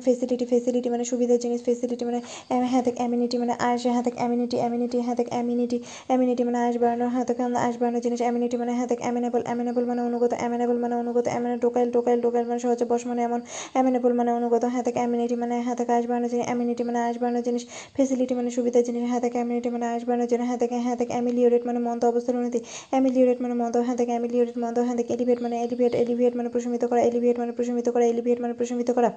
ফেসিলিটি ফেসিলিটি মানে সুবিধার জিনিস ফেসিলিটি মানে হ্যাঁ থেকে অ্যামিনিটি মানে আশ থেকে অ্যামিনিটি অ্যামিনিটি থেকে অ্যামিনিটি অ্যামিনিটি মানে আশ বাড়ানো হ্যাঁ থেকে আশ বাড়ানো জিনিস অ্যামিনিটি মানে হ্যাঁ থেকে অ্যামিনেবল অ্যামিনেবল মানে অনুগত অ্যামিনেবল মানে অনুগত অ্যামিনে টোকাইল টোকাইল টোকাইল মানে সহজে বস মানে এমন অ্যামিনেবল মানে অনুগত হ্যাঁ থেকে অ্যামিনিটি মানে হ্যাঁ থেকে আশ বাড়ানো জিনিস অ্যামিনিটি মানে আশ বাড়ানো জিনিস ফেসিলিটি মানে সুবিধার জিনিস থেকে অ্যামিনিটি মানে আশ বাড়ানোর জন্য হ্যাঁ হ্যাঁ থেকে অ্যামিলিওরেট মানে মন্দ অবস্থার উন্নতি অ্যামিলিওরেট মানে মন্দ হ্যাঁ থেকে অ্যামিলিওরেট হ্যাঁ থেকে এলিভেট মানে এলিভেট এলিভেট মানে প্রশমিত করা, এলিভেট মানে প্রশমিত করা, এলিভেট মানে প্রশমিত করা।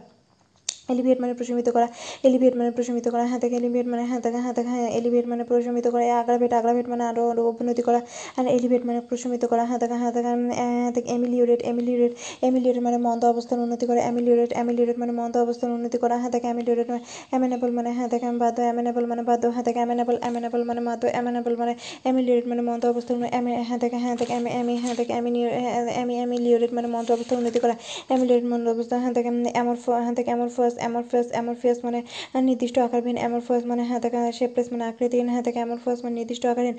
এলিভেট মানে প্রশমিত করা, এলিভেট মানে প্রশমিত করা হ্যাঁ থেকে এলিভেট মানে হ্যাঁ থেকে হ্যাঁ থেকে হ্যাঁ এলিভেট মানে প্রশমিত করা আগ্রাভেট আগ্রাভেট মানে আরও আরও উন্নতি করা, আর এলিভেট মানে প্রশমিত করা হ্যাঁ থেকে হ্যাঁ থেকে হ্যাঁ এমিলিওরেট এমিলিওরেট মানে মন্দ অবস্থার উন্নতি করা এমিলিওরেট এমিলিওরেট মানে মন্দ অবস্থার উন্নতি করা হ্যাঁ থেকে এমিলিওরেট মানে অ্যামেনেবল মানে হ্যাঁ থেকে বাধ্য অ্যামেনেবল মানে বাধ্য হ্যাঁ থেকে অ্যামেনেবল অ্যামেনেবল মানে বাধ্য অ্যামেনেবল মানে এমিলিওরেট মানে মন্দ অবস্থার এমে হ্যাঁ থেকে হ্যাঁ থেকে, এমি এমি হ্যাঁ থেকে এমি এমিলিওরেট মানে মন্দ অবস্থার উন্নতি করা এমিলিওরেট মন্দ অবস্থা হ্যাঁ থেকে এমর হ্যাঁ থেকে এমরফাস অ্যামরফাস অ্যামরফাস মানে নির্দিষ্ট আকারবিহীন অ্যামরফাস মানে হ্যাঁ থাকে শেপলেস মানে আকৃতিহীন হ্যাঁ থাকে অ্যামরফাস মানে নির্দিষ্ট আকারহীন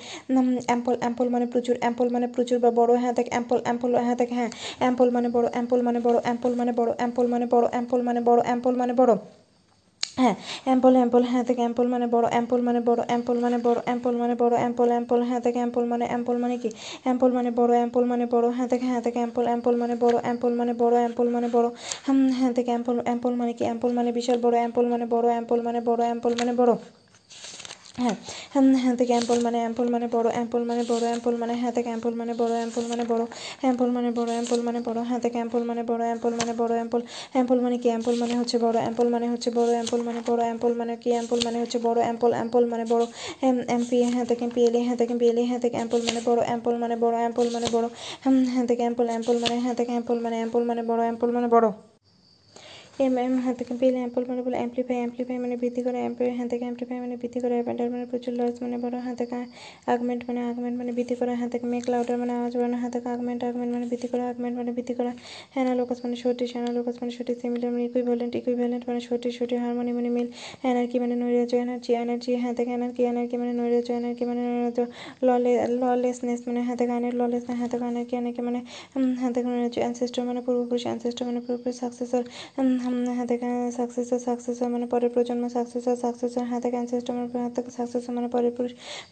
অ্যাম্পল অ্যাম্পল মানে প্রচুর অ্যাম্পল মানে প্রচুর বা বড় হ্যাঁ থাকে অ্যাম্পল অ্যাম্পল হ্যাঁ থাকে হ্যাঁ অ্যাম্পল মানে বড় অ্যাম্পল মানে বড় অ্যাম্পল মানে বড় অ্যাম্পল মানে বড় অ্যাম্পল মানে বড় অ্যাম্পল মানে বড়। হ্যাঁ অ্যাম্পল অ্যাম্পল হ্যাঁ থেকে অ্যাম্পল মানে বড় অ্যাম্পল মানে বড় অ্যাম্পল মানে বড় অ্যাম্পল মানে বড় অ্যাম্পল অ্যাম্পল হ্যাঁ থেকে অ্যাম্পল মানে অ্যাম্পল মানে কি অ্যাম্পল মানে বড় অ্যাম্পল মানে বড় হ্যাঁ থেকে হ্যাঁ থেকে অ্যাম্পল অ্যাম্পল মানে বড় অ্যাম্পল মানে বড় অ্যাম্পল মানে বড় হ্যাঁ থেকে অ্যাম্পল অ্যাম্পল মানে কি অ্যাম্পল মানে বিশাল বড় অ্যাম্পল মানে বড় অ্যাম্পল মানে বড় অ্যাম্পল মানে বড় হ্যাঁ হ্যাঁ থেকে অ্যাম্পল মানে অ্যাম্পল মানে বড় অ্যাম্পল মানে বড় অ্যাম্পল মানে হ্যাঁ থেকে অ্যাম্পল মানে বড় অ্যাম্পল মানে বড় অ্যাম্পল মানে বড় অ্যাম্পল মানে বড় হ্যাঁ থেকে অ্যাম্পল মানে বড় অ্যাম্পল মানে বড় অ্যাম্পল অ্যাম্পল মানে কি অ্যাম্পল মানে হচ্ছে বড় অ্যাম্পল মানে হচ্ছে বড় অ্যাম্পল মানে বড় অ্যাম্পল মানে কি অ্যাম্পল মানে হচ্ছে বড় অ্যাম্পল অ্যাম্পল মানে বড় এমপি হ্যাঁ থেকে পিএলএ হ্যাঁ থেকে পিএলএ হ্যাঁ থেকে অ্যাম্পল মানে বড় অ্যাম্পল মানে বড় অ্যাম্পল মানে বড় হ্যাঁ থেকে অ্যাম্পল অ্যাম্পল মানে হ্যাঁ থেকে অ্যাম্পল মানে অ্যাম্পল মানে বড় অ্যাম্পল মানে বড় এম এম, হাতে পেলে অ্যাম্পল মানে বলে অ্যাম্পলিফাই অ্যাম্পলিফাই মানে বৃদ্ধি করে অ্যাম্পলি হাতে থেকে অ্যাম্পলিফাই মানে বৃদ্ধি করে অ্যাপেন্ডার মানে প্রচুর লস মানে বড় হাতে থেকে আগমেন্ট মানে আগমেন্ট মানে বৃদ্ধি করা, হাতে থেকে মেক লাউডার মানে আওয়াজ বাড়ানো হাতে থেকে আগমেন্ট আগমেন্ট মানে বৃদ্ধি করা আগমেন্ট মানে বৃদ্ধি করা হ্যানালোকাস মানে সঠিক হ্যানালোকাস মানে সঠিক সিমিলার মানে ইকুইভ্যালেন্ট ইকুইভ্যালেন্ট মানে সঠিক সঠিক হারমোনি মানে মিল এনার্কি মানে নৈরাজ্য এনার্জি এনার্জি হ্যাঁ থেকে এনার্কি এনার্কি মানে নৈরাজ্য এনার্কি মানে নৈরাজ্য ললে ললেসনেস মানে হাতে গানের ললেস হাতে এনার্কি এনার্কি মানে হাতে নৈরাজ্য অ্যানসেস্টর মানে পূর্বপুরুষ অ্যানসেস্টর মানে পূর্বপুরুষ সাকসেসর হাতে সাকসেসর সাকসেসর মানে পরের প্রজন্ম সাকসেসর সাকসেসর হাতে অ্যানসেস্টর মানে হাত সাকসেসর মানে পরের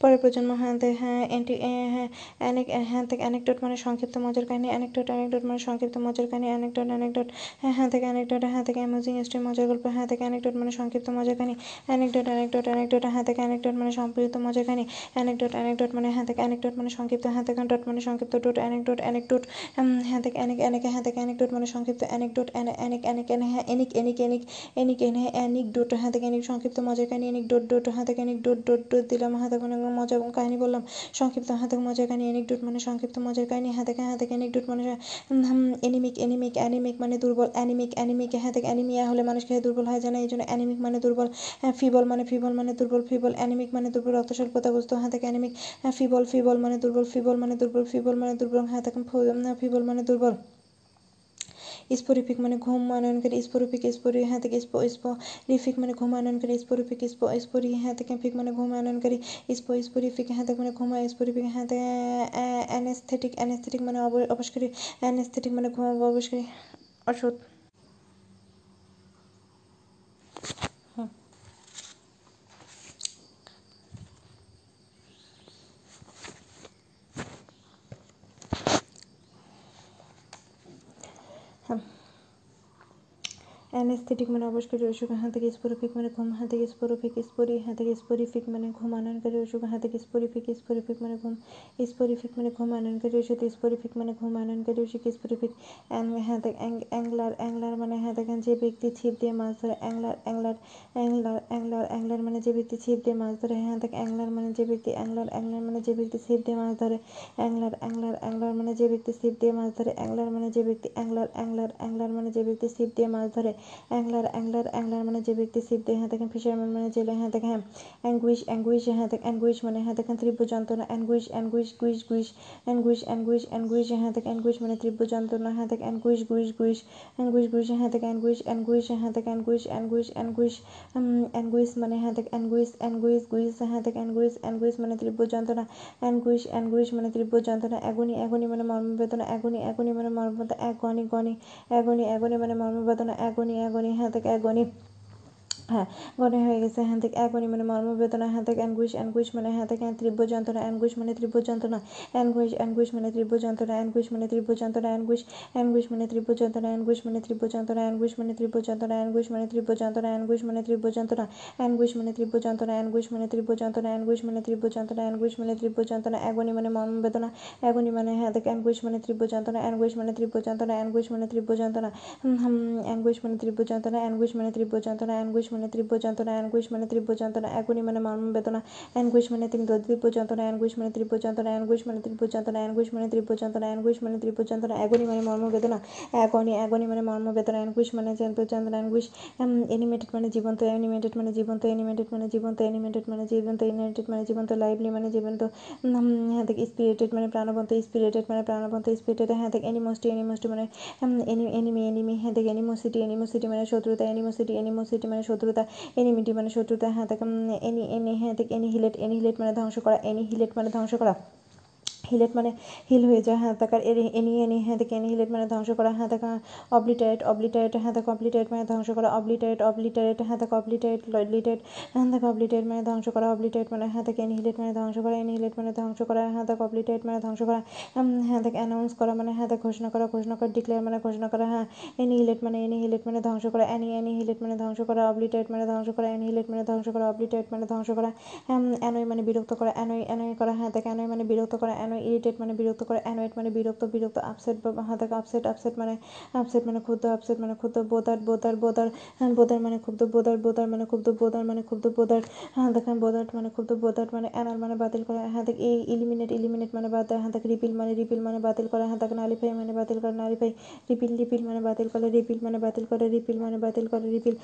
পরের প্রজন্ম হাতে হ্যাঁ এন্টি হ্যাঁ অ্যানেক হ্যাঁ থেকে অ্যানেকডট মানে সংক্ষিপ্ত মজার কাহিনী অ্যানেকডট অ্যানেকডট মানে সংক্ষিপ্ত মজার কাহিনী অ্যানেকডট অ্যানেকডট হ্যাঁ হ্যাঁ থেকে অ্যানেকডট হ্যাঁ থেকে অ্যামেজিং স্টোরি মজার গল্প হ্যাঁ থেকে অ্যানেকডট মানে সংক্ষিপ্ত মজার কাহিনী অ্যানেকডট অ্যানেকডট অ্যানেকডট হ্যাঁ থেকে অ্যানেকডট মানে সংক্ষিপ্ত মজার কাহিনী অ্যানেকডট অ্যানেকডট মানে হ্যাঁ থেকে অ্যানেকডট মানে সংক্ষিপ্ত হ্যাঁ থেকে ডট মানে সংক্ষিপ্ত ডট অ্যানেকডট অ্যানেকডট হ্যাঁ থেকে অ্যানেক অ্যানেক হ্যাঁ থেকে অ্যানেকডট মানে সংক্ষিপ্ত অ্যানেকডট অ্যানেক অ্যানেক হ্যাঁ এনিক এনিক এনিক এনিক, এনে অ্যানিক ডোট হ্যাঁ থেকে সংক্ষিপ্ত মজার কাহিনী, এনিক ডোট ডোট হ্যাঁ থেকে ডোট ডোট ডোট দিলাম হ্যাঁ থেকে মজা এবং কাহিনী বললাম। সংক্ষিপ্ত হ্যাঁ থেকে মজার কাহিনী, এনিক ডোট মানে সংক্ষিপ্ত মজার কাহিনী হ্যাঁ থেকে হ্যাঁ থেকে এনিক ডোট মানে এনিমিক এনিমিক অ্যানিমিক মানে দুর্বল অ্যানিমিক অ্যানিমিক হ্যাঁ থেকে অ্যানিমিয়া হলে মানুষ খেয়ে দুর্বল হয় জানে এই জন্য অ্যানিমিক মানে দুর্বল ফিবল মানে ফিবল মানে দুর্বল, ফিবল অ্যানিমিক মানে দুর্বল, রক্ত স্বল্পতাগ্রস্ত হ্যাঁ থেকে অ্যানিমিক ফিবল ফিবল মানে দুর্বল, ফিবল মানে দুর্বল, ফিবল মানে দুর্বল হ্যাঁ ফিবল মানে দুর্বল। স্পোরিফিক মানে ঘুম আনয়নকারী স্পোরিফিক স্পোরি হ্যাঁ থেকে স্পো স্পোরিফিক মানে ঘুম আনয়নকারী স্পোরিফিক স্পো স্পোরি হ্যাঁ থেকে ফিক মানে ঘুম আনয়নকারী স্পো স্পোরিফিক হ্যাঁ থেকে মানে ঘুম স্পোরিফিক হ্যাঁ থেকে অ্যানেস্থেটিক অ্যানেস্থেটিক মানে অবস্কারী অ্যানেস্থেটিক মানে ঘুম অবস্কারী ওষুধ অ্যানেস্থেটিক মানে অবশ্যই অসুখ, হাত থেকে স্পোরিফিক মানে ঘুম, হাত থেকে স্পোরিফিক স্পোরি, হাত থেকে স্পোরিফিক মানে ঘুম আনয়নকারী অসুখ, হাত থেকে স্পোরিফিক স্পোরিফিক মানে ঘুম, স্পোরিফিক মানে ঘুম আনয়নকারী ওষুধ স্পোরিফিক মানে ঘুম আনয়নকারী ওষুধ স্পোরিফিক হ্যাঁ অ্যাংলার অ্যাংলার মানে হ্যাঁ দেখেন যে ব্যক্তি ছিপ দিয়ে মাছ ধরে, angler angler angler angler angler মানে যে ব্যক্তি ছিপ দিয়ে মাছ ধরে হ্যাঁ থেকে অ্যাংলার মানে যে ব্যক্তি, অ্যাংলার অ্যাংলার মানে যে ব্যক্তি ছিপ দিয়ে মাছ ধরে, অ্যাংলার অ্যাংলার অ্যাংলার মানে যে ব্যক্তি ছিপ দিয়ে মাছ ধরে, অ্যাংলার মানে যে ব্যক্তি, অ্যাংলার অ্যাংলার অ্যাংলার মানে যে ব্যক্তি ছিপ দিয়ে মাছ ধরে অ্যাংলার অ্যাংলার অ্যাংলার মানে যে ব্যক্তি ছিপ দিয়ে হ্যাঁ দেখেন ফিশারম্যান মানে জেলে হ্যাঁ দেখেন হ্যাঁ অ্যাঙ্গুইশ অ্যাঙ্গুইশ হ্যাঁ দেখ অ্যাঙ্গুইশ মানে হ্যাঁ দেখেন তীব্র যন্ত্রণা অ্যাঙ্গুইশ অ্যাঙ্গুইশ গুইশ গুইশ অ্যাঙ্গুইশ অ্যাঙ্গুইশ অ্যাঙ্গুইশ হ্যাঁ দেখ অ্যাঙ্গুইশ মানে তীব্র যন্ত্রণা হ্যাঁ দেখ অ্যাঙ্গুইশ গুইশ গুইশ অ্যাঙ্গুইশ গুইশ হ্যাঁ দেখ অ্যাঙ্গুইশ অ্যাঙ্গুইশ হ্যাঁ দেখ অ্যাঙ্গুইশ অ্যাঙ্গুইশ অ্যাঙ্গুইশ অ্যাঙ্গুইশ মানে হ্যাঁ দেখ অ্যাঙ্গুইশ অ্যাঙ্গুইশ গুইশ হ্যাঁ দেখ অ্যাঙ্গুইশ অ্যাঙ্গুইশ মানে তীব্র যন্ত্রণা অ্যাঙ্গুইশ অ্যাঙ্গুইশ মানে তীব্র যন্ত্রণা অ্যাগনি অ্যাগনি মানে মর্মবেদনা অ্যাগনি অ্যাগনি মানে মর্মবেদনা অ্যাগনি গনি অ্যাগনি অ্যাগনি মানে মর্মবেদনা অ্যাগনি গনি হ্যাঁ থেকে এক হ্যাঁ গনে হয়ে গেছে হ্যাঁ থেকে অ্যাগনি মানে মর্মবেদনা হ্যাঁ থেকে অ্যানগুইশ অ্যানগুইশ মানে হ্যাঁ থেকে তীব্র যন্ত্রণা অ্যানগুইশ মানে তীব্র যন্ত্রণা অ্যানগুইশ অ্যানগুইশ মানে তীব্র যন্ত্রণা অ্যানগুইশ মানে তীব্র যন্ত্রণা অ্যানগুইশ অ্যানগুইশ মানে তীব্র যন্ত্রণা অ্যানগুইশ মানে তীব্র যন্ত্রণা অ্যানগুইশ মানে তীব্র যন্ত্রণা অ্যানগুইশ মানে তীব্র যন্ত্রণা অ্যানগুইশ মানে তীব্র যন্ত্রণা অ্যানগুইশ মানে তীব্র যন্ত্রণা অ্যানগুইশ মানে তীব্র যন্ত্রণা অ্যানগুইশ মানে তীব্র যন্ত্রণা অ্যানগুইশ মানে তীব্র যন্ত্রণা অ্যাগনি মানে মর্মবেদনা অ্যাগনি মানে হ্যাঁ থেকে অ্যানগুইশ মানে তীব্র যন্ত্রণা অ্যানগুইশ মানে তীব্র যন্ত্রণা অ্যানগুইশ মানে তীব্র যন্ত্রণা অ্যানগুইশ মানে তীব্র যন্ত্রণা অ্যানগুইশ মানে তীব্র যন্ত্রণা অ্যানগুইশ মানে তীব্র যন্ত্রণা অ্যানগুইশ মানে তীব্র যন্ত্রণা, অ্যাগুনি মানে মর্ম মর্মবেদনা অ্যানগুইশ মানে তীব্র তীব্র যন্ত্রণা অ্যানগুইশ মানে তীব্র যন্ত্রণা অ্যানগুইশ মানে তীব্র যন্ত্রণা অ্যানগুইশ মানে তীব্র যন্ত্রণা অ্যানগুইশ মানে তীব্র যন্ত্রণা, অ্যাগুনি মানে মর্মবেদনা অ্যাগনি অ্যাগনি মানে মর্মবেদনা অ্যানগুইশ মানে তীব্র যন্ত্রণা অ্যানগুইশ অ্যানিমেটেড মানে জীবন্ত অ্যানিমেটেড মানে জীবন্ত অ্যানিমেটেড মানে জীবন্ত অ্যানিমেটেড মানে জীবন্ত অ্যানিমেটেড মানে জীবন্ত লাইভলি মানে জীবন্ত হ্যাঁ দেখ স্পিরিটেড মানে প্রাণবন্ত স্পিরিটেড মানে প্রাণবন্ত স্পিরিটেড হ্যাঁ দেখ অ্যানিমোস্টি অ্যানিমোস্টি মানে এনিমি এনিমি হ্যাঁ দেখ অ্যানিমোসিটি অ্যানিমোসিটি মানে শত্রুতা অ্যানিমোসিটি অ্যানিমোসিটি মানে শত্রুতা এনিমিটি মানে শত্রুতা হ্যাঁ তাকে এনি এনি হ্যাঁ দেখ এনিহিলেট এনিহিলেট মানে ধ্বংস করা এনিহিলেট মানে ধ্বংস করা। হিলেট মানে হিল হয়ে যায় হ্যাঁ তাকার এর এনি এনি হ্যাঁ দেখে এনি হিলেট মানে ধ্বংস করা হ্যাঁ দেখা অবলিটারেট অবলিটারেট হ্যাঁ দেখা অবলিটারেট মানে ধ্বংস করা অবলিটারেট অবলিটারেট হ্যাঁ দেখা অবলিটারেট লিটারেট হ্যাঁ দেখা অবলিটারেট মানে ধ্বংস করা অবলিটারেট মানে হ্যাঁ দেখে এনি হিলেট মানে ধ্বংস করা এনি হিলেট মানে ধ্বংস করা হ্যাঁ দেখা অবলিটারেট মানে ধ্বংস করা হ্যাঁ দেখ অ্যানাউন্স করা মানে হ্যাঁ দেখ ঘোষণা করা ঘোষণা করা ডিক্লেয়ার মানে ঘোষণা করা হ্যাঁ এনি হিলেট মানে এনি হিলেট মানে ধ্বংস করা অ্যানি অ্যানি হিলেট মানে ধ্বংস করা অবলিটারেট মানে ধ্বংস করা অ্যানি হিলেট মানে ধ্বংস করা অবলিটারেট মানে ধ্বংস করা অ্যানয় মানে বিরক্ত করা অ্যানয় অ্যানয় করা হ্যাঁ দেখ অ্যানয় মানে বিরক্ত করা অ্যানয় ইরিটেট মানে বিরক্ত করে অ্যানয়েড মানে বিরক্ত বিরক্ত আপসেট হ্যাঁ দেখ আপসেট আপসেট মানে আপসেট মানে ক্ষুদ্র আপসেট মানে ক্ষুদ্র বোদার বোদার বোদার হ্যাঁ বোদার মানে ক্ষুদ্র বোদার বোদার মানে ক্ষুদ্র বোদার মানে ক্ষুদ্র বোদার হ্যাঁ দেখেন বোদার মানে ক্ষুদ্র বোদার মানে অ্যানার মানে বাতিল করা হ্যাঁ দেখ এই ইলিমিনেট ইলিমিনেট মানে বাদ হ্যাঁ দেখ রিপিল মানে রিপিল মানে বাতিল করা হ্যাঁ দেখ নালিফাই মানে বাতিল করা নালিফাই রিপিল রিপিল মানে বাতিল করে রিপিল মানে বাতিল করে রিপিল মানে বাতিল করে রিপিল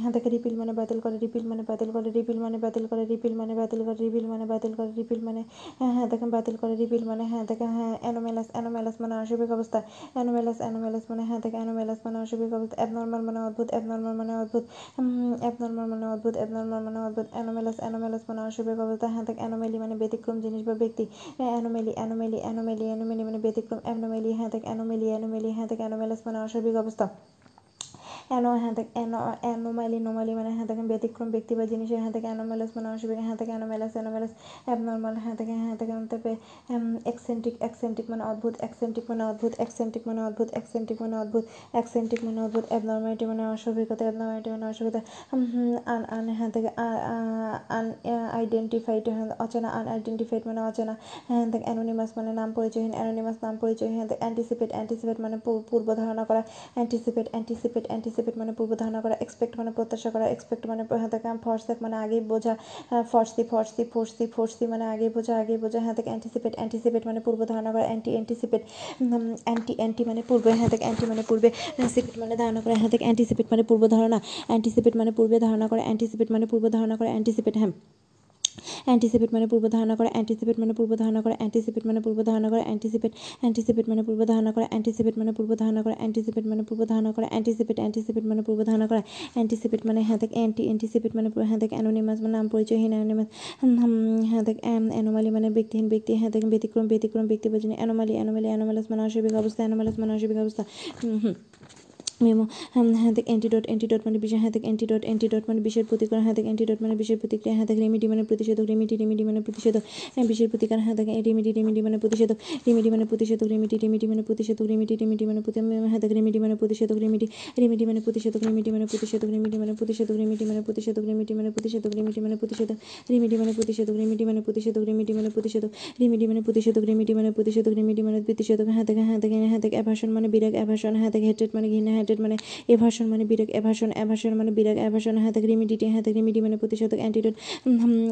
হ্যাঁ দেখ রিপিল মানে বাতিল করে রিপিল মানে বাতিল করে রিপিল মানে বাতিল করে রিপিল মানে বাতিল করে রিপিল মানে বাতিল করে রিপিল মানে হ্যাঁ হ্যাঁ দেখেন বাতিল করে রিপিল মানে হ্যাঁ দেখেন হ্যাঁ অ্যানোমেলাস অ্যানোমেলাস মানে অস্বাভাবিক অবস্থা। অ্যানোমেলাস অ্যানোমেলাস মানে হ্যাঁ থেকে অ্যানোমেলাস মানে অস্বাভাবিক অবস্থা। অ্যাবনর্মাল মানে অদ্ভুত, অ্যাবনর্মাল মানে অদ্ভুত। অ্যাবনর্মাল মানে অদ্ভুত, অ্যাবনর্মাল মানে অদ্ভুত। অ্যানোমেলাস অ্যানোমেলাস মানে অস্বাভাবিক অবস্থা। হ্যাঁ থেকে অ্যানোমেলি মানে ব্যতিক্রম জিনিস বা ব্যক্তি। অ্যানোমেলি অ্যানোমেলি অ্যানোমেলি অ্যানোমেলি মানে ব্যতিক্রম। অ্যানোমেলি হ্যাঁ থেকে অ্যানোমেলি অ্যানোমেলি হ্যাঁ থেকে অ্যানোমেলাস মানে অস্বাভাবিক অবস্থা। অ্যানো হ্যাঁ দেখ অ্যানো অ্যানোমালি নোমালি মানে হ্যাঁ দেখেন ব্যতিক্রম ব্যক্তি বা জিনিসের হ্যাঁ থেকে অ্যানোমেলাস মানে অসুবিধা হ্যাঁ থেকে অ্যানোমেলাস অ্যানোমেলাস অ্যাবনর্মাল হ্যাঁ থেকে হ্যাঁ থেকে তবে এক্সেন্ট্রিক এক্সেন্ট্রিক মানে অদ্ভুত এক্সেন্ট্রিক মানে অদ্ভুত এক্সেন্ট্রিক মানে অদ্ভুত এক্সেন্ট্রিক মানে অদ্ভুত এক্সেন্ট্রিক মানে অদ্ভুত অ্যাবনর্মালিটি মানে অস্বাভাবিকতা অ্যাবনর্মালিটি মানে অসুবিধা আন আন হ্যাঁ থেকে আন আইডেন্টিফাইড অচেনা আনআইডেন্টিফাইড মানে অচেনা হ্যাঁ দেখ অ্যানোনিমাস মানে নাম পরিচয়হীন অ্যানোনিমাস নাম পরিচয় হ্যাঁ অ্যান্টিসিপেট অ্যান্টিসিপেট মানে পূর্ব ধারণা করা অ্যান্টিসিপেট অ্যান্টিসিপেট অ্যান্টিসিপেট মানে পূর্ব ধারণা করা এক্সপেক্ট মানে প্রত্যাশা করা এক্সপেক্ট মানে হ্যাঁ থেকে ফর্সেক মানে আগেই বোঝা ফর্সি ফর্সি ফোর্সি ফোর্সি মানে আগে বোঝা আগে বোঝা হ্যাঁ থেকে অ্যান্টিসিপেট অ্যান্টিসিপেট মানে পূর্ব ধারণা করা অ্যান্টি অ্যান্টিসিপেট অ্যান্টি অ্যান্টি মানে পূর্বে হ্যাঁ থেকে অ্যান্টি মানে পূর্বে সিপেট মানে ধারণা করা হ্যাঁ থেকে অ্যান্টিসিপেট মানে পূর্ব ধারণা অ্যান্টিসিপেট মানে পূর্বে ধারণা করা অ্যান্টিসিপেট মানে পূর্ব ধারণা করা অ্যান্টিসিপেট হ্যাঁ। অ্যান্টিসিপেট মানে পূর্ব ধারণা করা অ্যান্টিসিপেট মানে পূর্ব ধারণা করা অ্যান্টিসিপেট মানে পূর্ব ধারণা করা অ্যান্টিসিপেট অ্যান্টিসিপেট মানে পূর্ব ধারণা করা অ্যান্টিসিপেট মানে পূর্ব ধারণা করা অ্যান্টিসিপেট মানে পূর্ব ধারণা করা অ্যান্টিসিপেট অ্যান্টিসিপেট মানে পূর্ব ধারণা করা অ্যান্টিসিপেট মানে হ্যাঁ দেখ অ্যান্টি অ্যান্টিসিপেট মানে হ্যাঁ দেখ অ্যানোনিমাস মানে নাম পরিচয়হীন অ্যানোনিমাস হ্যাঁ দেখ অ্যানোমালি মানে ব্যক্তিহীন, ব্যক্তি হ্যাঁ দেখ, ব্যতিক্রম ব্যতিক্রম ব্যক্তি বোঝেন অ্যানোমালি অ্যানোমালি অ্যানোমালাস মানে অস্বাভাবিক অবস্থা অ্যানোমালাস মানে অস্বাভাবিক অবস্থা হুম। মেমো হ্যাঁ দেখ অ্যান্টিডট অ্যান্টিডট মানে বিষয় হ্যাঁ দেখ অ্যান্টিডট অ্যান্টিডট মানে বিষের প্রতিকার হ্যাঁ দেখ অ্যান্টিডট মানে বিষের প্রতিক্রিয়া হ্যাঁ দেখ রেমিডি মানে প্রতিষেধক রেমিডি রেমিডি মানে প্রতিষেধক হ্যাঁ বিষের প্রতিকার হ্যাঁ দেখ রেমিডি রেমিডি মানে প্রতিষেধক রেমিডি মানে প্রতিষেধক রেমিডি রেমিডি মানে প্রতিষেধক রেমিডি রেমিডি মানে হ্যাঁ দেখ রেমিডি মানে প্রতিষেধক রেমিডি রেমিডি মানে প্রতিষেধক রেমিডি মানে প্রতিষেধক রেমিডি মানে প্রতিষেধক রেমিডি মানে প্রতিষেধক রেমিডি মানে প্রতিষেধক রেমিডি মানে প্রতিষেধক রেমিডি মানে প্রতিষেধক রেমিডি মানে প্রতিষেধক রেমিডি মানে প্রতিষেধক রেমিডি মানে প্রতিষেধক রেমিডি মানে প্রতিষেধক রেমিডি মানে প্রতিষেধক হ্যাঁ দেখ হ্যাঁ দেখ হ্যাঁ দেখ অ্যাভাসন মানে বিরাগ অ্যাভাসন হ্যাঁ হেটেড মানে ঘৃণা হ্যাঁ অ্যাভার্টেড মানে এভার্সন মানে বিরাগ এভার্সন এভার্সন মানে বিরাগ এভার্সন হ্যাঁ থাকে রিমিডিটি হ্যাঁ থাকে রিমিডি মানে প্রতিষেধক অ্যান্টিডোট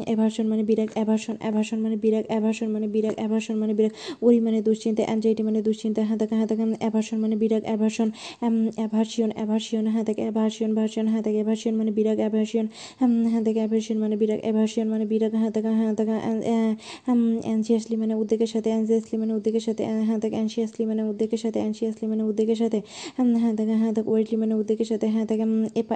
এভার্সন মানে বিরাগ এভার্সন এভার্সন মানে বিরাগ এভার্সন মানে বিরাগ এভার্সন মানে বিরাগ, ওরি মানে দুশ্চিন্তা অ্যাংজাইটি মানে দুশ্চিন্তা হ্যাঁ থাকে হ্যাঁ থাকে অ্যাভার্সন মানে বিরাগ অ্যাভার্সন অ্যাভার্সিয়ন অ্যাভার্সিয়ন হ্যাঁ থাকে অ্যাভার্সিয়ন ভার্সন হ্যাঁ থাকে অ্যাভার্সিয়ন মানে বিরাগ অ্যাভার্সিয়ন হ্যাঁ থেকে অ্যাভার্সিয়ন মানে বিরাগ অ্যাভার্সিয়ন মানে বিরাগ হ্যাঁ থাকে হ্যাঁ থাকে অ্যানসিয়াসলি মানে উদ্বেগের সাথে অ্যানসিয়াসলি মানে উদ্বেগের সাথে হ্যাঁ থাকে অ্যানসিয়াসলি মানে উদ্বেগের সাথে অ্যানসিয়াসলি মানে উদ্বেগের সাথে হ্যাঁ থাকে হ্যাঁ থাকে ওয়েটলি মানে উদ্বেগের সাথে হ্যাঁ থাকে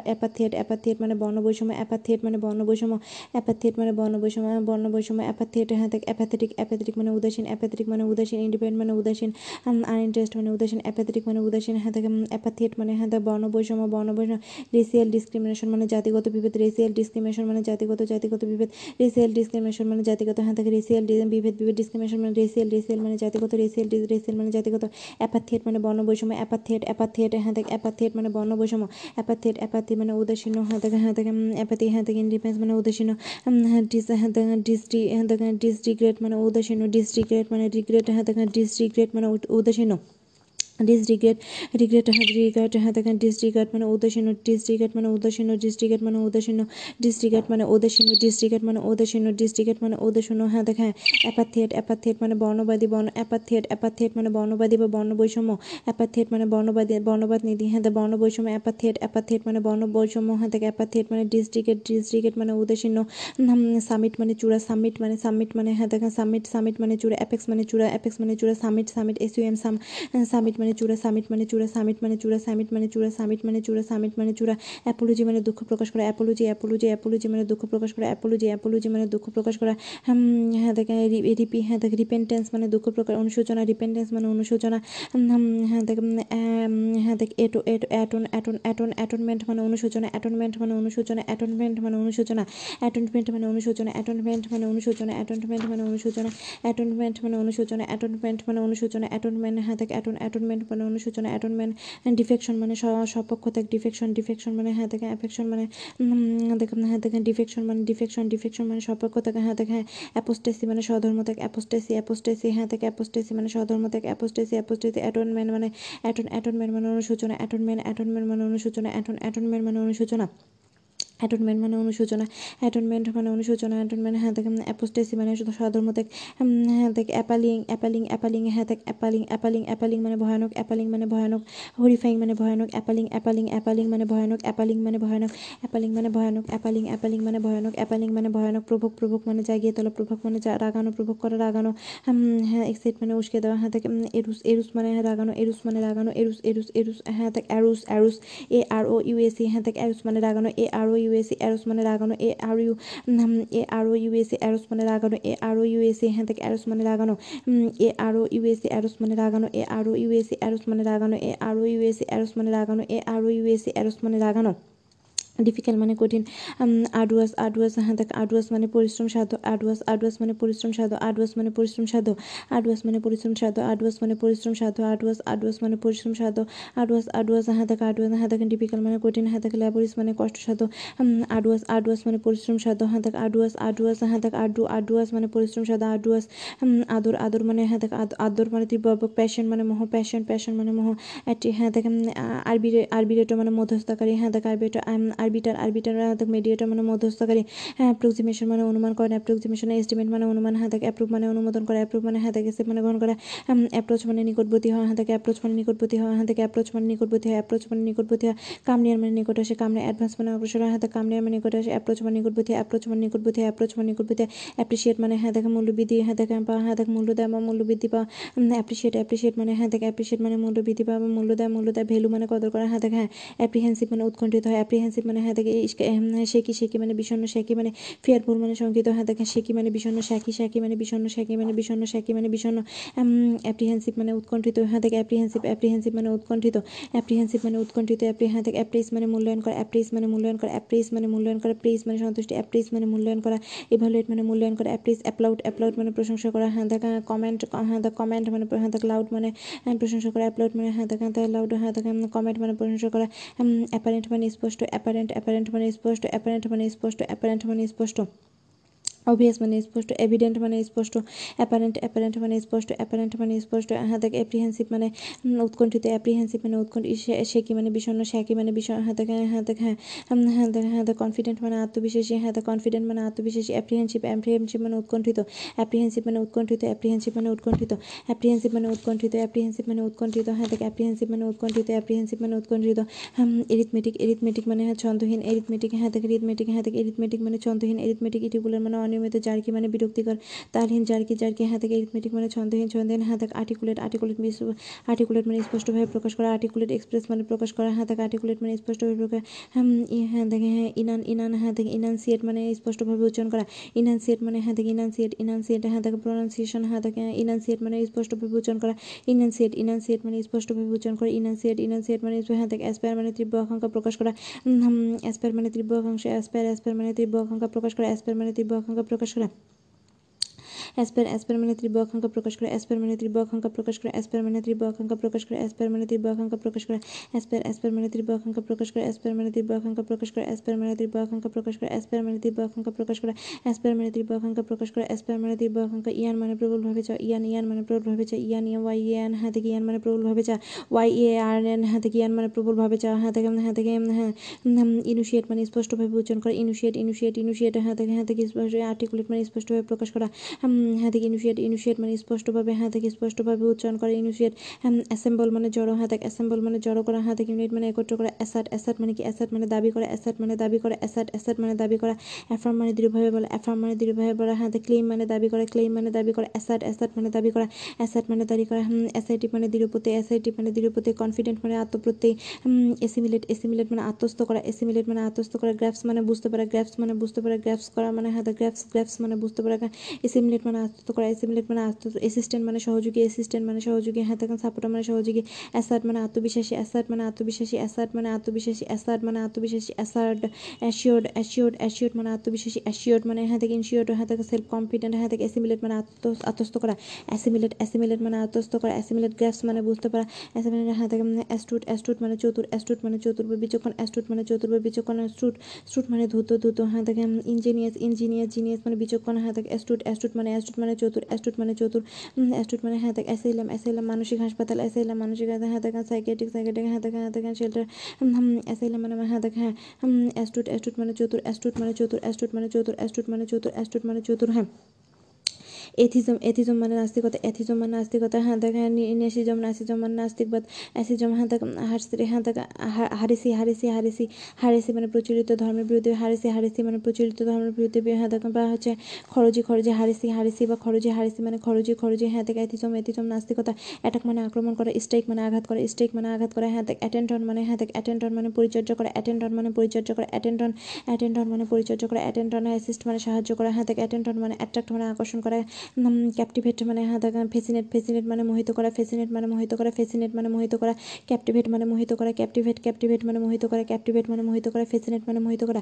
অ্যাপাথিয়েট অ্যাপাথিয়েট মানে বর্ণ বৈষম্য অ্যাপাথিয়েট মানে বর্ণ বৈষম্য অ্যাপাথিয়েট মানে বর্ণ বৈষম্য বর্ণ বৈষম্য অ্যাপাথিয়েট হ্যাঁ থাকে অ্যাপাথেটিক অ্যাপাথেটিক মানে উদাসীন অ্যাপাথেটিক মানে উদাসীন, ইন্ডিপেন্ডেন্ট মানে উদাসীন আনইন্টারেস্ট মানে উদাসীন অ্যাপাথেটিক মানে উদাসীন হ্যাঁ থাকে অ্যাপাথিয়েট মানে হ্যাঁ বর্ণ বৈষম্য বর্ণ বৈষম্য রেসিয়াল ডিসক্রিমিনেশন মানে জাতিগত বিভেদ রেসিয়াল ডিসক্রিমিনেশন মানে জাতিগত জাতিগত বিভেদ রেসিয়াল ডিসক্রিমিনেশন মানে জাতিগত হ্যাঁ থাকে রেসিয়াল বিভেদ বিভেদ ডিসক্রিমিনেশন মানে রেসিয়াল রেসিয়াল মানে জাতিগত রেসিয়াল রেসিয়াল মানে জাতিগত অ্যাপাথিয়েট মানে বর্ণ বৈষম্য অ্যাপাথিয়েট অ্যাপাথিয়েট হ্যাঁ থাকে অ্যাপাথিয়েট মানে বর্ণ বৈষম্য অ্যাপাথেট অ্যাপাথি মানে উদাসীন হ্যাঁ থাকে হ্যাঁ থাকে অ্যাপাথি হ্যাঁ থেকে ইন্ডিপেন্স মানে উদাসীন ডিস হ্যাঁ থাকে ডিস্ট্রি হ্যাঁ থাকে ডিসডিগ্রেট মানে উদাসীন ডিসডিগ্রেট মানে রিগ্রেট হ্যাঁ থাকে ডিসডিগ্রেট মানে উদাসীন। ডিসরিগেট রিগ্রেট হ্যাঁ দেখেন ডিসরিগার্ড মানে উদাসীন ডিসরিগার্ড মানে উদাসীন ডিসরিগার্ড মানে উদাসীন ডিসরিগার্ড মানে উদাসীন ডিসরিগার্ড মানে উদাসীন ডিসরিগার্ড মানে উদাসীন হ্যাঁ দেখেন অ্যাপাথিয়েট অ্যাপাথিয়েট মানে বর্ণবাদী, বর্ণ অ্যাপাথিয়েট অ্যাপাথিয়েট মানে বর্ণবাদী বা বর্ণ বৈষম্য অ্যাপাথিয়েট মানে বর্ণবাদী, বর্ণবাদ নীতি হ্যাঁ বর্ণ বৈষম্য অ্যাপাথিয়েট অ্যাপাথিয়েট মানে বর্ণ বৈষম্য হ্যাঁ দেখে অ্যাপাথিয়েট মানে ডিসরিগেট ডিসরিগেট মানে উদাসীন সামিট মানে চূড়া সামিট মানে সামিট মানে হ্যাঁ দেখেন সামিট সামিট মানে চূড়া অ্যাপেক্স মানে চূড়া অ্যাপেক্স মানে চূড়া summit summit S U M sum summit মানে চূড়া, সামিট মানে চূড়া, সামিট মানে চূড়া, সামিট মানে চূড়া, সামিট মানে চূড়া, সামিট মানে চূড়া, অ্যাপোলজি মানে দুঃখ প্রকাশ করা, অ্যাপোলজি অ্যাপোলজি অ্যাপোলজি মানে দুঃখ প্রকাশ করা, অ্যাপোলজি অ্যাপোলজি মানে দুঃখ প্রকাশ করা হ্যাঁ দেখে রিপি হ্যাঁ দেখে রিপেন্টেন্স মানে দুঃখ প্রকাশ, অনুশোচনা রিপেন্টেন্স মানে অনুশোচনা হ্যাঁ দেখ হ্যাঁ দেখ এটো এটো, অ্যাটন অ্যাটন অ্যাটন, অ্যাটনমেন্ট মানে অনুশোচনা, অ্যাটনমেন্ট মানে অনুশোচনা, অ্যাটনমেন্ট মানে অনুশোচনা, অ্যাটনমেন্ট মানে অনুশোচনা, অ্যাটনমেন্ট মানে অনুশোচনা, অ্যাটনমেন্ট মানে অনুশোচনা, অ্যাটনমেন্ট মানে অনুশোচনা, অ্যাটনমেন্ট মানে অনুশোচনা, অ্যাটনমেন্ট হ্যাঁ দেখ অ্যাটন, অ্যাটনমেন্ট মানে অনুশোচনা, অ্যাটনমেন্ট ডিফেকশন মানে সপক্ষ ত্যাগ, ডিফেকশন ডিফেকশন মানে হ্যাঁ দেখে অ্যাফেকশন মানে দেখেন হ্যাঁ দেখেন, ডিফেকশন মানে ডিফেকশন ডিফেকশন মানে সপক্ষ ত্যাগ হ্যাঁ হ্যাঁ অ্যাপোস্টেসি মানে স্বধর্ম ত্যাগ, অ্যাপোস্টেসি অ্যাপোস্টেসি হ্যাঁ থেকে অ্যাপোস্টেসি মানে স্বধর্ম ত্যাগ, অ্যাপোস্টেসি অ্যাপোস্টেসি, অ্যাটনমেন্ট মানে অ্যাটন, অ্যাটনমেন্ট মানে অনুসূচনা অ্যাটনমেন্ট অ্যাটনমেন্ট মানে অনুসূচনা অ্যাটন, অ্যাটনমেন্ট মানে অনুসূচনা অ্যাটনমেন্ট মানে অনুশোচনা, অ্যাটনমেন্ট মানে অনুশোচনা, অ্যাটনমেন্ট হ্যাঁ দেখ অ্যাপোস্টেসি মানে শুধু সধর্ম দেখ হ্যাঁ দেখ অ্যাপালিং অ্যাপালিং অ্যাপালিং হ্যাঁ দেখ অ্যাপালিং অ্যাপালিং অ্যাপালিং মানে ভয়ানক অ্যাপালিং মানে ভয়ানক হরিফাইং মানে ভয়ানক অ্যাপালিং অ্যাপালিং অ্যাপালিং মানে ভয়ানক অ্যাপালিং মানে ভয়ানক অ্যাপালিং মানে ভয়ানক অ্যাপালিং অ্যাপালিং মানে ভয়ানক অ্যাপালিং মানে ভয়ানক, প্রভোগ প্রভোগ মানে জাগিয়ে তোলা, প্রভোগ মানে রাগানো, প্রভোগ করা, রাগানো হ্যাঁ এক্সাইট মানে উস্কে দেওয়া হ্যাঁ দেখ এরুস এরুস মানে হ্যাঁ রাগানো, এরুস মানে রাগানো, এরুস এরুস এরুস হ্যাঁ দেখ অ্যারুস অ্যারুস এ আর ও ইউএসি হ্যাঁ দেখ অ্যারুস মানে রাগানো, এ আর ও ইউএসি ইউএসএ অ্যারোসমানে লাগানো এ আর ইউ এ আর আরও ইউএসএ অ্যারোসমানে লাগানো এ আরও ইউএসএ হ্যাঁ থেকে অ্যারোসমানে লাগানো এ আর আরও ইউএসএ অ্যারোসমানে লাগানো এ আরও ইউএসএ অ্যারোসমানে লাগানো এ আরও ইউএসএ অ্যারোসমানে লাগানো এ আর আরও ইউএসএ অ্যারোসমানে লাগানো ডিফিকাল্ট মানে কঠিন আডুয়াস আডুয়াস হ্যাঁ দেখ আডুয়াস মানে পরিশ্রম সাধ্য আডুয়াস আডুয়াস মানে পরিশ্রম সাধ্য আডুয়াস মানে পরিশ্রম সাধ্য আডুয়াস মানে পরিশ্রম সাধ্য আডুয়াস মানে পরিশ্রম সাধ্য আডুয়াস আডুয়াস মানে পরিশ্রম সাধ্য আডুয়াস আডুয়াস হ্যাঁ দেখ আডুয়াস হ্যাঁ দেখেন ডিফিকাল্ট মানে কঠিন হ্যাঁ দেখ ল্যাবরিস মানে কষ্টসাধ্য আডুয়াস আডুয়াস মানে পরিশ্রম সাধ্য হ্যাঁ দেখ আডুয়াস আডুয়াস হ্যাঁ দেখ আডু আডুয়াস মানে পরিশ্রম সাধ্য আডুয়াস আদর আদর মানে হ্যাঁ দেখ আদর মানে তীব্র প্যাশন মানে মোহ প্যাশন প্যাশন মানে মোহ হ্যাঁ দেখ আরবি আরবিরেটো মানে মধ্যস্থকারী হ্যাঁ দেখ আরবিটা আরবিটার আরবিটার হাতক মিডিয়েটার মানে মধ্যস্থকারী। হ্যাঁ অ্যাপ্রক্সিমেশন মানে অনুমান করেন অ্যাপ্রক্সিমেশন এস্টিমেট মানে অনুমান হাতে অ্যাপ্রুভ মানে অনুমোদন করা অ্যাপ্রুভ মানে হাতে গেছে মানে গ্রহণ করা অ্যাপ্রোচ মানে নিকটবর্তী হওয়া হাতে অ্যাপ্রোচ মানে নিকটবর্তী হওয়া হাতে অ্যাপ্রোচ মানে নিকটবর্তী হয় অ্যাপ্রোচ মানে নিকটবর্তী হয় কামনিয়ার মানে নিকট আসে কামনে অ্যাডভান্স মানে অগ্রসর হাতে কামনিয়ার মানে নিকট আসে অ্যাপ্রোচ মানে নিকটবর্তী অ্যাপ্রোচ মানে নিকটবর্তী অ্যাপ্রোচ মানে নিকটবর্তী অ্যাপ্রিসিয়েট মানে হ্যাঁ দেখা মূল্যবৃদ্ধি হ্যাঁ দেখা বা হ্যাঁ দেখ মূল্য দেয় বা মূল্যবৃদ্ধি বা অ্যাপ্রিসিয়েট অ্যাপ্রিসিয়েট মানে হ্যাঁ দেখা অ্যাপ্রিসিয়েট মানে মূল্যবৃদ্ধি বা মূল্য দেয় মূল্য দেয় ভ্যালু মানে কদর করা হ্যাঁ দেখা হ্যাঁ অ্যাপ্রিহেন্সিভ মানে উৎকণ্ঠিত হয় অ্যাপ্রিহেন্সিভ মানে হ্যাঁ দেখে শেকি শেকি মানে বিষণ্ণ শেকি মানে ফিয়ারফুল মানে শঙ্কিত হ্যাঁ দেখেন শেকি মানে বিষণ্ণ শাকি শাকি মানে বিষণ্ণ শাকি মানে বিষণ্ণ শাকি মানে বিষণ্ণ অ্যাপ্রিহেন্সিভ মানে উৎকণ্ঠিত হ্যাঁ দেখে অ্যাপ্রিহেন্সিভ অ্যাপ্রিহেন্সিভ মানে উৎকণ্ঠিত অ্যাপ্রিহেন্সিভ মানে উৎকণ্ঠিত অ্যাপ্রি হ্যাঁ দেখে অ্যাপ্রিস মানে মূল্যায়ন করা অ্যাপ্রিস মানে মূল্যায়ন করা অ্যাপ্রিস মানে মূল্যায়ন করা প্রিস মানে সন্তুষ্টি অ্যাপ্রিস মানে মূল্যায়ন করা ইভালুয়েট মানে মূল্যায়ন করা অ্যাপ্রিস অ্যাপ্লাউড অ্যাপ্লাউড মানে প্রশংসা করা হ্যাঁ দেখা কমেন্ট হ্যাঁ দেখ কমেন্ট মানে হ্যাঁ দেখ লাউড মানে প্রশংসা করা অ্যাপ্লাউড মানে হ্যাঁ দেখা লাউড হ্যাঁ দেখা কমেন্ট মানে প্রশংসা করা অ্যাপারেন্ট মানে স্পষ্ট অ্যাপারেন্ট অ্যাপারেন্ট মানে স্পষ্ট অ্যাপারেন্ট মানে স্পষ্ট অ্যাপারেন্ট মানে স্পষ্ট অবভিয়াস মানে স্পষ্ট এভিডেন্ট মানে স্পষ্ট অ্যাপারেন্ট অ্যাপারেন্ট মানে স্পষ্ট অ্যাপারেন্ট মানে স্পষ্ট হ্যাঁ দেখ অ্যাপ্রিহেন্সিভ মানে উৎকণ্ঠিত অ্যাপ্রিহেন্সিভ মানে উৎকণ্ঠ সে- কি মানে বিষণ্ণ সে কি মানে বিষয় হ্যাঁ দেখ হ্যাঁ দেখ হ্যাঁ হ্যাঁ দেখ হ্যাঁ দেখ কনফিডেন্ট মানে আত্মবিশ্বাসী হ্যাঁ দেখ কনফিডেন্ট মানে আত্মবিশ্বাসী অ্যাপ্রিহেন্সিভ অ্যাপ্রিহেন্সিভ মানে উৎকণ্ঠিত অ্যাপ্রিহেন্সিভ মানে উৎকণ্ঠিত অ্যাপ্রিহেন্সিভ মানে উৎকণ্ঠিত অ্যাপ্রিহেন্সিভ মানে উৎকণ্ঠিত অ্যাপ্রিহেন্সিভ মানে উৎকণ্ঠিত হ্যাঁ দেখ অ্যাপ্রিহেন্সিভ মানে উৎকণ্ঠিত অ্যাপ্রিহেন্সিভ মানে উৎকণ্ঠিত এরিথমেটিক এরিথমেটিক মানে হ্যাঁ ছন্দহীন এরিথমেটিক হ্যাঁ দেখ এরিথমেটিক হ্যাঁ দেখ এরিথমেটিক মানে ছন্দহীন এরিথমেটিক ইটিকুলার মানে অনিয়মিত জার্কি মানে বিরক্তিকর, তালহীন জার্কি জার্কি হ্যাঁ থেকে মানে ছন্দহীন ছন্দহীন হ্যাঁ আর্টিকুলেট আর্টিকুলেট আর্টিকুলেট মানে স্পষ্টভাবে প্রকাশ করা আর্টিকুলেট এক্সপ্রেস মানে প্রকাশ করা হ্যাঁ আর্টিকুলেট মানে স্পষ্টভাবে প্রকাশ হ্যাঁ হ্যাঁ ইনান ইনান হ্যাঁ থেকে ইনানসিয়েট মানে স্পষ্টভাবে উচ্চারণ করা ইনানসিয়েট মানে হ্যাঁ থেকে ইনানসিয়েট ইনানসিয়েট হ্যাঁ থেকে প্রোনাউন্সিয়েশন ইনানসিয়েট মানে স্পষ্টভাবে উচ্চারণ করা ইনানসিয়েট ইনানসিয়েট মানে স্পষ্টভাবে উচ্চারণ করা ইনানসিয়েট ইনানসিয়েট মানে হ্যাঁ থেকে অ্যাসপায়ার মানে তীব্র আকাঙ্ক্ষা প্রকাশ করা অ্যাসপায়ার মানে তীব্র আকাঙ্ক্ষা অ্যাসপায়ার অ্যাসপায়ার মানে তীব্র আকাঙ্ক্ষা প্রকাশ করা অ্যাসপায়ার মানে তীব্র আকাঙ্ক্ষা প্রকাশ করা অ্যাসপার অ্যাসপার মানে তীব্র আকাঙ্ক্ষা প্রকাশ করে অ্যাসপার মানে তীব্র আকাঙ্ক্ষা প্রকাশ করে অ্যাসপার মানে তীব্র আকাঙ্ক্ষা প্রকাশ করে অ্যাসপার মানে তীব্র আকাঙ্ক্ষা প্রকাশ করে অ্যাসপার অ্যাসপার মানে তীব্র আকাঙ্ক্ষা প্রকাশ করে অ্যাসপার মানে তীব্র আকাঙ্ক্ষা প্রকাশ করে অ্যাসপার মানে তীব্র আকাঙ্ক্ষা প্রকাশ করে অ্যাসপার মানে তীব্র আকাঙ্ক্ষা প্রকাশ করে অ্যাসপার মানে তীব্র আকাঙ্ক্ষা প্রকাশ করে অ্যাসপার মানে তীব্র আকাঙ্ক্ষা ইয়ান মানে প্রবলভাবে চা ইয়ান ইয়ান মানে প্রবলভাবে চা ইয়ান ইয়ান ওয়াই ইয়ান হ্যাঁ থেকে ইয়ান মানে প্রবলভাবে চা ওয়াই এ আর এন হ্যাঁ থেকে ইয়ান মানে প্রবলভাবে চা হ্যাঁ থেকে হ্যাঁ থেকে হ্যাঁ ইনুশিয়েট মানে স্পষ্টভাবে উচ্চারণ করা ইনুশিয়েট ইনুশিয়েট ইনুশিয়েট হ্যাঁ থেকে হ্যাঁ থেকে আর্টিকুলেট মানে স্পষ্টভাবে প্রকাশ করা হ্যাঁ থেকে ইনুশিয়েট ইনুশিয়েট মানে স্পষ্টভাবে হ্যাঁ থেকে স্পষ্টভাবে উচ্চারণ করে ইনুশিয়েট অ্যাসেম্বল মানে জড়ো হ্যাঁ থেকে অ্যাসেম্বল মানে জড়ো করা হ্যাঁ থেকে ইউনিট মানে একত্র করা অ্যাসাট অ্যাসাট মানে কি অ্যাসাট মানে দাবি করা অ্যাসাট মানে দাবি করা অ্যাসাট অ্যাসাট মানে দাবি করা অ্যাফার্ম মানে দৃঢ়ভাবে বলা অ্যাফার্ম মানে দৃঢ়ভাবে বলা হ্যাঁ ক্লেম মানে দাবি করা ক্লেম মানে দাবি করা অ্যাসাট অ্যাসাট মানে দাবি করা অ্যাসাট মানে দাবি করা অ্যাসাইটি মানে দৃঢ়পতি অ্যাসাইটি মানে দৃঢ়পতি কনফিডেন্ট মানে আত্মপ্রত্যয় এসিমিলেট এসিমিলেট মানে আত্মস্থ করা এসিমিলেট মানে আত্মস্থ করা গ্রাফস মানে বুঝতে পারা গ্রাফস মানে বুঝতে পারা গ্রাফস করা মানে হ্যাঁ গ্রাফস গ্রাফস মানে বুঝতে পারা এসিমিলেট মানে আত্মস্থ করা এসিমিলেট মানে আত্মস্থ অ্যাসিস্ট্যান্ট মানে সহযোগী অ্যাসিস্ট্যান্ট মানে সহযোগী হ্যাঁ তখন সাপোর্টার মানে সহযোগী অ্যাসার্ট মানে আত্মবিশ্বাসী অ্যাসার্ট মানে আত্মবিশ্বাসী অ্যাসার্ট মানে আত্মবিশ্বাসী অ্যাসার্ট মানে আত্মবিশ্বাসী অ্যাসার্ট অ্যাসিওর্ড অ্যাসিওর্ড অ্যাসিওর্ড মানে আত্মবিশ্বাসী অ্যাসিওর্ড মানে হ্যাঁ থেকে ইনশিওর্ড হ্যাঁ থেকে সেলফ কনফিডেন্ট হ্যাঁ থেকে অ্যাসিমিলেট মানে আত্ম আত্মস্থ করা অ্যাসিমিলেট অ্যাসিমিলেট মানে আত্মস্থ করা অ্যাসিমিলেট গ্রাফস মানে বুঝতে পারা অ্যাসিমিলেট হ্যাঁ থেকে অ্যাস্টুট অ্যাস্টুট মানে চতুর অ্যাস্টুট মানে চতুর বা বিচক্ষণ অ্যাস্টুট মানে চতুর বা বিচক্ষণ অ্যাস্টুট স্টুট মানে ধূত ধূত হ্যাঁ থেকে ইঞ্জিনিয়াস ইঞ্জিনিয়াস জিনিয়াস মানে বিচক্ষণ হ্যাঁ থেকে অ্যাস্টুট অ্যাস্টুট মানে অ্যাস্টুট মানে চতুর অ্যাস্টুট মানে চতুর অ্যাস্টুট মানে হ্যাঁ থেকে অ্যাসাইলাম অ্যাসাইলাম মানসিক হাসপাতাল, অ্যাসাইলাম মানসিক হ্যাঁ খান সাইকেটিক সাইকেটিক হ্যাঁ খান হ্যাঁ খান শেল্টার অ্যাসাইলাম মানে হ্যাঁ থেকে হ্যাঁ অ্যাস্টুট অ্যাস্টুট মানে চতুর অ্যাস্টুট মানে চতুর অ্যাস্টুট মানে চতুর অ্যাস্টুট মানে চতুর অ্যাস্টুট মানে চতুর হ্যাঁ। এথিজম এথিজম মানে নাস্তিকতা এথিজম মানে নাস্তিকতা হ্যাঁ দেখ নেসিজম নাসিজম মানে নাস্তিকবাদ অ্যাসিজম হ্যাঁ দেখ হারসি হ্যাঁ দেখ হারিসি হারিসি হারিসি হারিসি মানে প্রচলিত ধর্মের বিরুদ্ধে, হারিসি হারিসি মানে প্রচলিত ধর্মের বিরুদ্ধে হ্যাঁ দেখ বা হচ্ছে খরচি খরচি হারিসি হারিসি, বা খরচি হারিসি মানে খরচি খরচি হ্যাঁ দেখ এথিজম এথিজম নাস্তিকতা অ্যাটাক মানে আক্রমণ করা স্ট্রাইক মানে আঘাত করা স্ট্রাইক মানে আঘাত করা হ্যাঁ দেখ অ্যাটেন্টন মানে হ্যাঁ দেখ অ্যাটেন্টন মানে পরিচর্যা করা অ্যাটেন্টন মানে পরিচর্যা করা অ্যাটেন্টন অ্যাটেন্টন মানে পরিচর্যা করা অ্যাটেন্টন অ্যাসিস্ট মানে সাহায্য করা হ্যাঁ দেখ অ্যাটেন্টন মানে অ্যাট্রাক্ট মানে আকর্ষণ করা ক্যাপটিভেট মানে হ্যাঁ দেখ ফেসিনেট ফেসিনেট মানে মোহিত করা ফেসিনেট মানে মোহিত করা ফেসিনেট মানে মোহিত করা ক্যাপটিভেট মানে মোহিত করা ক্যাপটিভেট ক্যাপটিভেট মানে মোহিত করা ক্যাপটিভেট মানে মোহিত করা ফেসিনেট মানে মোহিত করা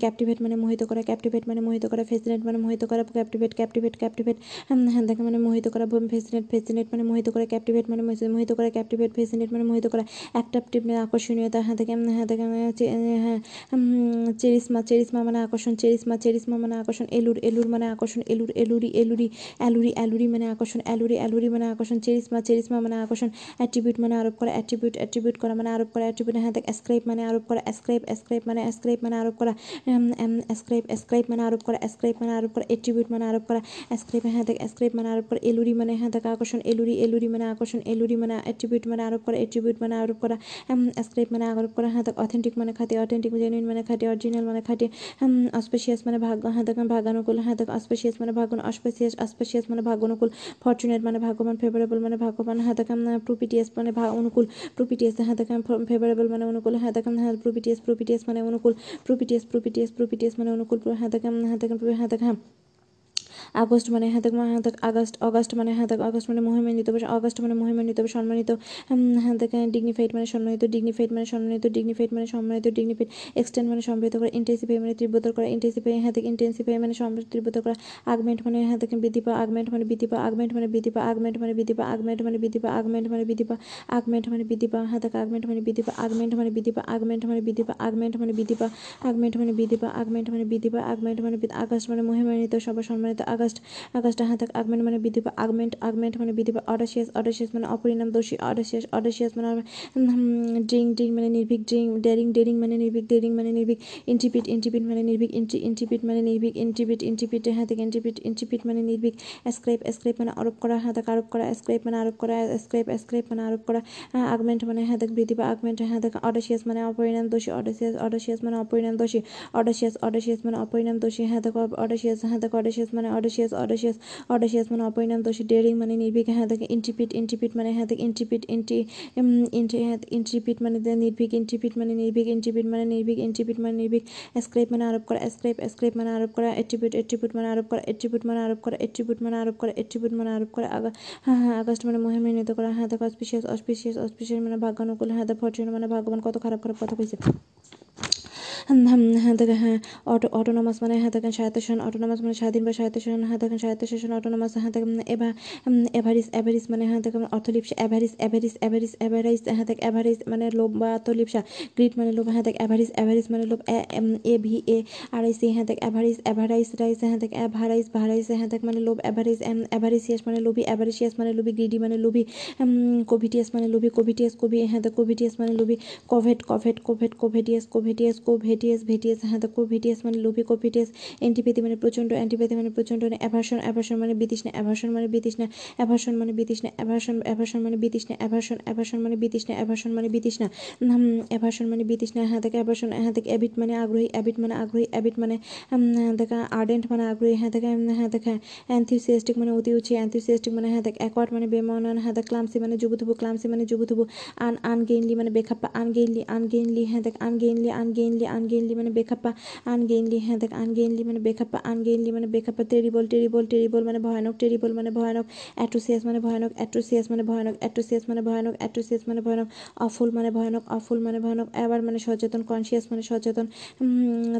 ক্যাপটিভেট মানে মোহিত করা ক্যাপটিভেট মানে মোহিত করা ফেসিনেট মানে মোহিত করা ক্যাপটিভেট ক্যাপটিভেট ক্যাপটিভেট হ্যাঁ দেখ মানে মোহিত করা ফেসিনেট ফেসিনেট মানে মোহিত করা ক্যাপটিভেট মানে মোহিত করা ক্যাপটিভেট ফেসিনেট মানে মোহিত করা অ্যাট্রাকটিভ মানে আকর্ষণীয়তা হ্যাঁ থেকে হ্যাঁ থেকে হ্যাঁ চেরিসমা চেরিসমা মানে আকর্ষণ চেরিসমা চেরিসমা মানে আকর্ষণ এলুর এলুর মানে আকর্ষণ এলুর এলুরি এলুরি অ্যালুরি অ্যালুরি মানে আকর্ষণ অ্যালুরি অ্যালুরি মানে আকর্ষণ চেরিসমা চেরিসমা মানে আকর্ষণ অ্যাট্রিবিউট মানে আরোপ করা অ্যাট্রিবিউট অ্যাট্রিবিউট করা মানে আরোপ করা অ্যাট্রিবিউট হ্যাঁ দেখ অ্যাসক্রাইব মানে আরোপ করা অ্যাসক্রাইব অ্যাসক্রাইব মানে অ্যাসক্রাইব মানে আরোপ করা অ্যাসক্রাইব অ্যাসক্রাইব মানে আরোপ করা অ্যাসক্রাইব মানে আরোপ করা অ্যাট্রিবিউট মানে আরোপ করা অ্যাসক্রাইব হ্যাঁ দেখ অ্যাসক্রাইব মানে আরোপ করা এলুরি মানে হ্যাঁ দেখ আকর্ষণ এলুরি এলুরি মানে আকর্ষণ এলুরি মানে অ্যাট্রিবিউট মানে আরোপ করা অ্যাট্রিবিউট মানে আরোপ করা অ্যাসক্রাইব মানে আরোপ করা হ্যাঁ দেখ অথেন্টিক মানে খাটি অথেন্টিক জেনুইন মানে খাটি অরিজিনাল মানে খাটি অস্পেশিয়াস মানে ভাগ্য হ্যাঁ দেখ ভাগানুকূল হ্যাঁ দেখ অস্পেশিয়াস মানে ভাগ্য অস্পেশিয়াস অস্পেশিয়াস মানে ভাগ্যানুকূল ফর্চুনেট মানে ভাগ্যবান ফেভারেবল মানে ভাগ্যবান হ্যাঁ দেখাম প্রোপিটিয়াস মানে অনুকূল প্রোপিটিয়াস দেখাম ফেভারেবল মানে অনুকূল হ্যাঁ প্রোপিটিয়াস প্রোপিটিয়াস মানে অনুকূল প্রোপিটিয়াস প্রোপিটিয়াস প্রোপিটিয়াস মানে অনুকূল দেখাম হ্যাঁ দেখাম আগস্ট মানে হ্যাঁ থেকে হ্যাঁ আগস্ট অগাস্ট মানে হ্যাঁ থেকে আগস্ট মানে মহিমান্বিত অগাস্ট মানে মহিমান্বিত সম্মানিত হ্যাঁ ডিগনিফাইড মানে সম্মানিত ডিগনিফাইড মানে সম্মানিত ডিগনিফাইড মানে সম্মানিত ডিগনিফাইড এক্সটেন্ড মানে সম্পৃক্ত করা ইন্টেন্সিফাই মানে তীব্রতর করা ইন্টেন্সিফাই হ্যাঁ ইন্টেন্সিফাই মানে সম্পৃক্ত তীব্রতর করা আগমেন্ট মানে হ্যাঁ বৃদ্ধি পা আগমেন্ট মানে বৃদ্ধি পা আগমেন্ট মানে বৃদ্ধি পা আগমেন্ট মানে বৃদ্ধি পা আগমেন্ট মানে বৃদ্ধি পা আগমেন্ট মানে বৃদ্ধি পা আগমেন্ট মানে বৃদ্ধি পা হ্যাঁ আগমেন্ট মানে বৃদ্ধি পা আগমেন্ট মানে বৃদ্ধি পা আগমেন্ট মানে বৃদ্ধি পা আগমেন্ট মানে বৃদ্ধি পা আগমেন্ট মানে বৃদ্ধি পা আগমেন্ট মানে বৃদ্ধি পা আগমেন্ট মানে আগস্ট মানে মহিমান্বিত সবার সম্মানিত আগস্ট আগস্ট থেকে আগমেন্ট মানে বৃদ্ধি পা আগমেন্ট আগমেন্ট মানে বৃদ্ধি পা অডাসিয়াস অডাসিয়াস মানে অপরিণাম দোষী অডাসিয়াস অডাসিয়াস মানে ড্রিং ড্রিং মানে নির্ভীক ড্রিং ডেরিং ডেরিং মানে নির্ভীক ডেরিং মানে নির্ভীক ইন্টিপিট ইন্টিপিট মানে নির্ভীক ইন্টি ইন্টিপিট মানে নির্ভীক ইন্টিপিট ইন্টিপিট হ্যাঁ থেকে ইন্টিপিট ইন্টিপিট মানে নির্ভীক স্ক্রেপ স্ক্রেপ মানে আরোপ করা হ্যাঁ থেকে, আরোপ করা স্ক্রেপ মানে আরোপ করা স্ক্রেপ স্ক্রেপ মানে আরোপ করা আগমেন্ট মানে হ্যাঁ থেকে, বৃদ্ধি পা আগমেন্ট হ্যাঁ থেকে অডাসিয়াস মানে অপরিণাম দোষী অডাসিয়াস অডাসিয়াস মানে অপরিণাম দোষী অডাসিয়াস অডাসিয়াস মানে অপরিণাম দোষী হ্যাঁ থেকে অডাসিয়াস হ্যাঁ থেকে অডাসিয়াস মানে অডাসিয়াস অডাসিয়াস অডাসিয়াস মানে অপরিণাম, দোষী ডেরিং মানে নির্ভীক হ্যাঁ থেকে ইন্টিপিট ইন্টিপিট মানে হ্যাঁ থেকে ইন্টিপিট ইন্টি ইন্টি ইন্টিপিট মানে নির্ভীক ইন্টিপিট মানে নির্ভীক ইন্টিপিট মানে নির্ভীক ইন্টিপিট মানে নির্ভীক স্ক্রেপ মানে আরোপ করা স্ক্রেপ স্ক্রেপ মানে আরোপ করা এট্রিবিউট এট্রিবিউট মানে আরোপ করা এট্রিবিউট মানে আরোপ করা এট্রিবিউট মানে আরোপ করা এট্রিবিউট মানে আরোপ করা হ্যাঁ হ্যাঁ আগস্ট মানে মহিমান্বিত করা হ্যাঁ দেখো অসপিসিয়াস অসপিসিয়াস অসপিসিয়াস মানে ভাগ্যানুকূল হ্যাঁ ফরচুন মানে ভাগ্যবান, কত খারাপ খারাপ কথা কইছে। হ্যাঁ হ্যাঁ অটো অটোনমাস মানে হ্যাঁ দেখেন স্বায়ত্তশাসন অটোনমাস মানে স্বাধীন বা স্বায়ত্তশাসন হ্যাঁ দেখেন স্বায়ত্তশাসন অটোনমাস হ্যাঁ দেখেন এভা এভারিস এভারিস মানে হ্যাঁ দেখেন অর্থলিপসা এভারিস এভারিস এভারিস এভারাইস হ্যাঁ দেখ এভারিস মানে লোভ বা অর্থলিপসা গ্রিড মানে লোভ হ্যাঁ দেখ এভারিস এভারিস মানে লোভ A V A R I C হ্যাঁ দেখ এভারিস এভারাইস রাইস হ্যাঁ দেখ এভারাইস ভারাইস হ্যাঁ দেখ মানে লোভ এভারিস এভারিসিয়াস মানে লোভি এভারিসিয়াস মানে লোভি গ্রিডি মানে লোভি কোভিটিয়াস মানে লোভি কোভিটিয়াস কোভি হ্যাঁ দেখ কোভিটিয়াস মানে লোভি covet covet covet covetous covetous covetous ভেটিয়াস হ্যাঁ দেখ কোভিটিয়াস মানে লোভি কোভিটিয়াস অ্যান্টিপ্যাথি মানে প্রচণ্ড অ্যান্টিপ্যাথি মানে প্রচণ্ড অ্যাভার্সন অ্যাভার্সন মানে বিতৃষ্ণা অ্যাভার্সন মানে বিতৃষ্ণা অ্যাভার্সন মানে বিতৃষ্ণা অ্যাভার্সন অ্যাভার্সন মানে বিতৃষ্ণা অ্যাভার্সন অ্যাভার্সন মানে বিতৃষ্ণা অ্যাভার্সন মানে বিতৃষ্ণা অ্যাভার্সন মানে বিতৃষ্ণা হ্যাঁ থেকে অ্যাভার্সন হ্যাঁ থেকে অ্যাবিট মানে আগ্রহী অ্যাবিট মানে আগ্রহী অ্যাবিট মানে দেখা আর্ডেন্ট মানে আগ্রহী হ্যাঁ থেকে হ্যাঁ দেখা অ্যান্থিউসিয়াস্টিক মানে অতি উচি অ্যান্থিউসিয়াস্টিক মানে হ্যাঁ দেখ অ্যাকওয়ার্ড মানে বেমানান হ্যাঁ দেখ ক্লামসি মানে যুবুথুবু ক্লামসি মানে যুবুথুবু আন আনগেইনলি মানে বেখাপ্পা আনগেইনলি আনগেইনলি হ্যাঁ দেখ আনগেইনলি আনগেইনলি আনগেইনলি মানে বেখাপ্পা আনগেইনলি হ্যাঁ দেখ, আনগেইনলি মানে বেখাপ্পা, আনগেইনলি মানে বেখাপ্পা টেরিবল টেরিবল টেরিবল মানে ভয়ানক টেরিবল মানে ভয়ানক অ্যাট্রোসিয়াস মানে ভয়ানক অ্যাট্রোসিয়াস মানে ভয়ানক অ্যাট্রোসিয়াস মানে ভয়ানক অ্যাট্রোসিয়াস মানে ভয়ানক অফুল মানে ভয়ানক অফুল মানে ভয়ানক এবার মানে সচেতন কনসিয়াস মানে সচেতন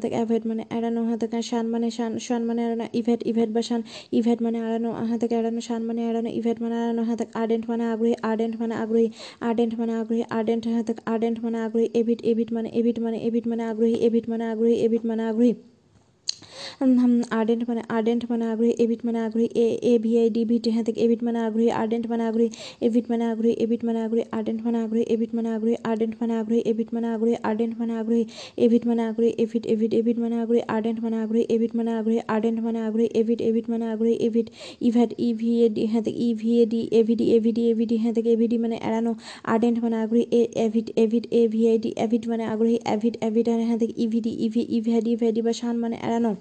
দেখ অ্যাভয়েড মানে এড়ানো হাতে শান মানে শান শান মানে এড়ানো ইভেট ইভেট বা শান ইভেট মানে এড়ানো হাতে এড়ানো, শান মানে এড়ানো ইভেট মানে এড়ানো হাতে আর্ডেন্ট মানে আগ্রহী আর্ডেন্ট মানে আগ্রহী আর্ডেন্ট মানে আগ্রহী আর্ডেন্ট হাতে আর্ডেন্ট মানে আগ্রহী এভিট এভিট মানে এভিট মানে এভিট মানে আগ্রহী এভিট মানে আগ্রহী এভিট মানে আগ্রহী আর্ডেন্ট মানে আর্ডেন্ট মানে আগ্রহী এভিট মানে আগ্রহী A A V I D ভিট হ্যাঁ থেকে এভিট মানে আগ্রহী আর্ডেন্ট মানে আগ্রহী এভিট মানে আগ্রহী এভিট মানে আগ্রহী আর্ডেন্ট মানে আগ্রহী এভিট মানে আগ্রহী আর্ডেন্ট মানে আগ্রহী এভিট মানে আগ্রহী আর্ডেন্ট মানে আগ্রহী এভিট মানে আগ্রহী এভিট এভিট এভিট মানে আগ্রহী আর্ডেন্ট মানে আগ্রহী এভিট মানে আগ্রহী আর্ডেন্ট মানে আগ্রহী এভিট এভিট মানে আগ্রহী এভিট ইভ্যাট ই ভি এ ডি হ্যাঁ থেকে E V A D evade evade evade হ্যাঁ থেকে এভিডি মানে এড়ানো আর্ডেন্ট মানে আগ্রহী এ avid avid A V I D avid মানে আগ্রহী অ্যাভিট অ্যাভিট হ্যাঁ থেকে ইভিডি ইভি ইভ্যাডি ভ্যাডি বা শান মানে এড়ানো no,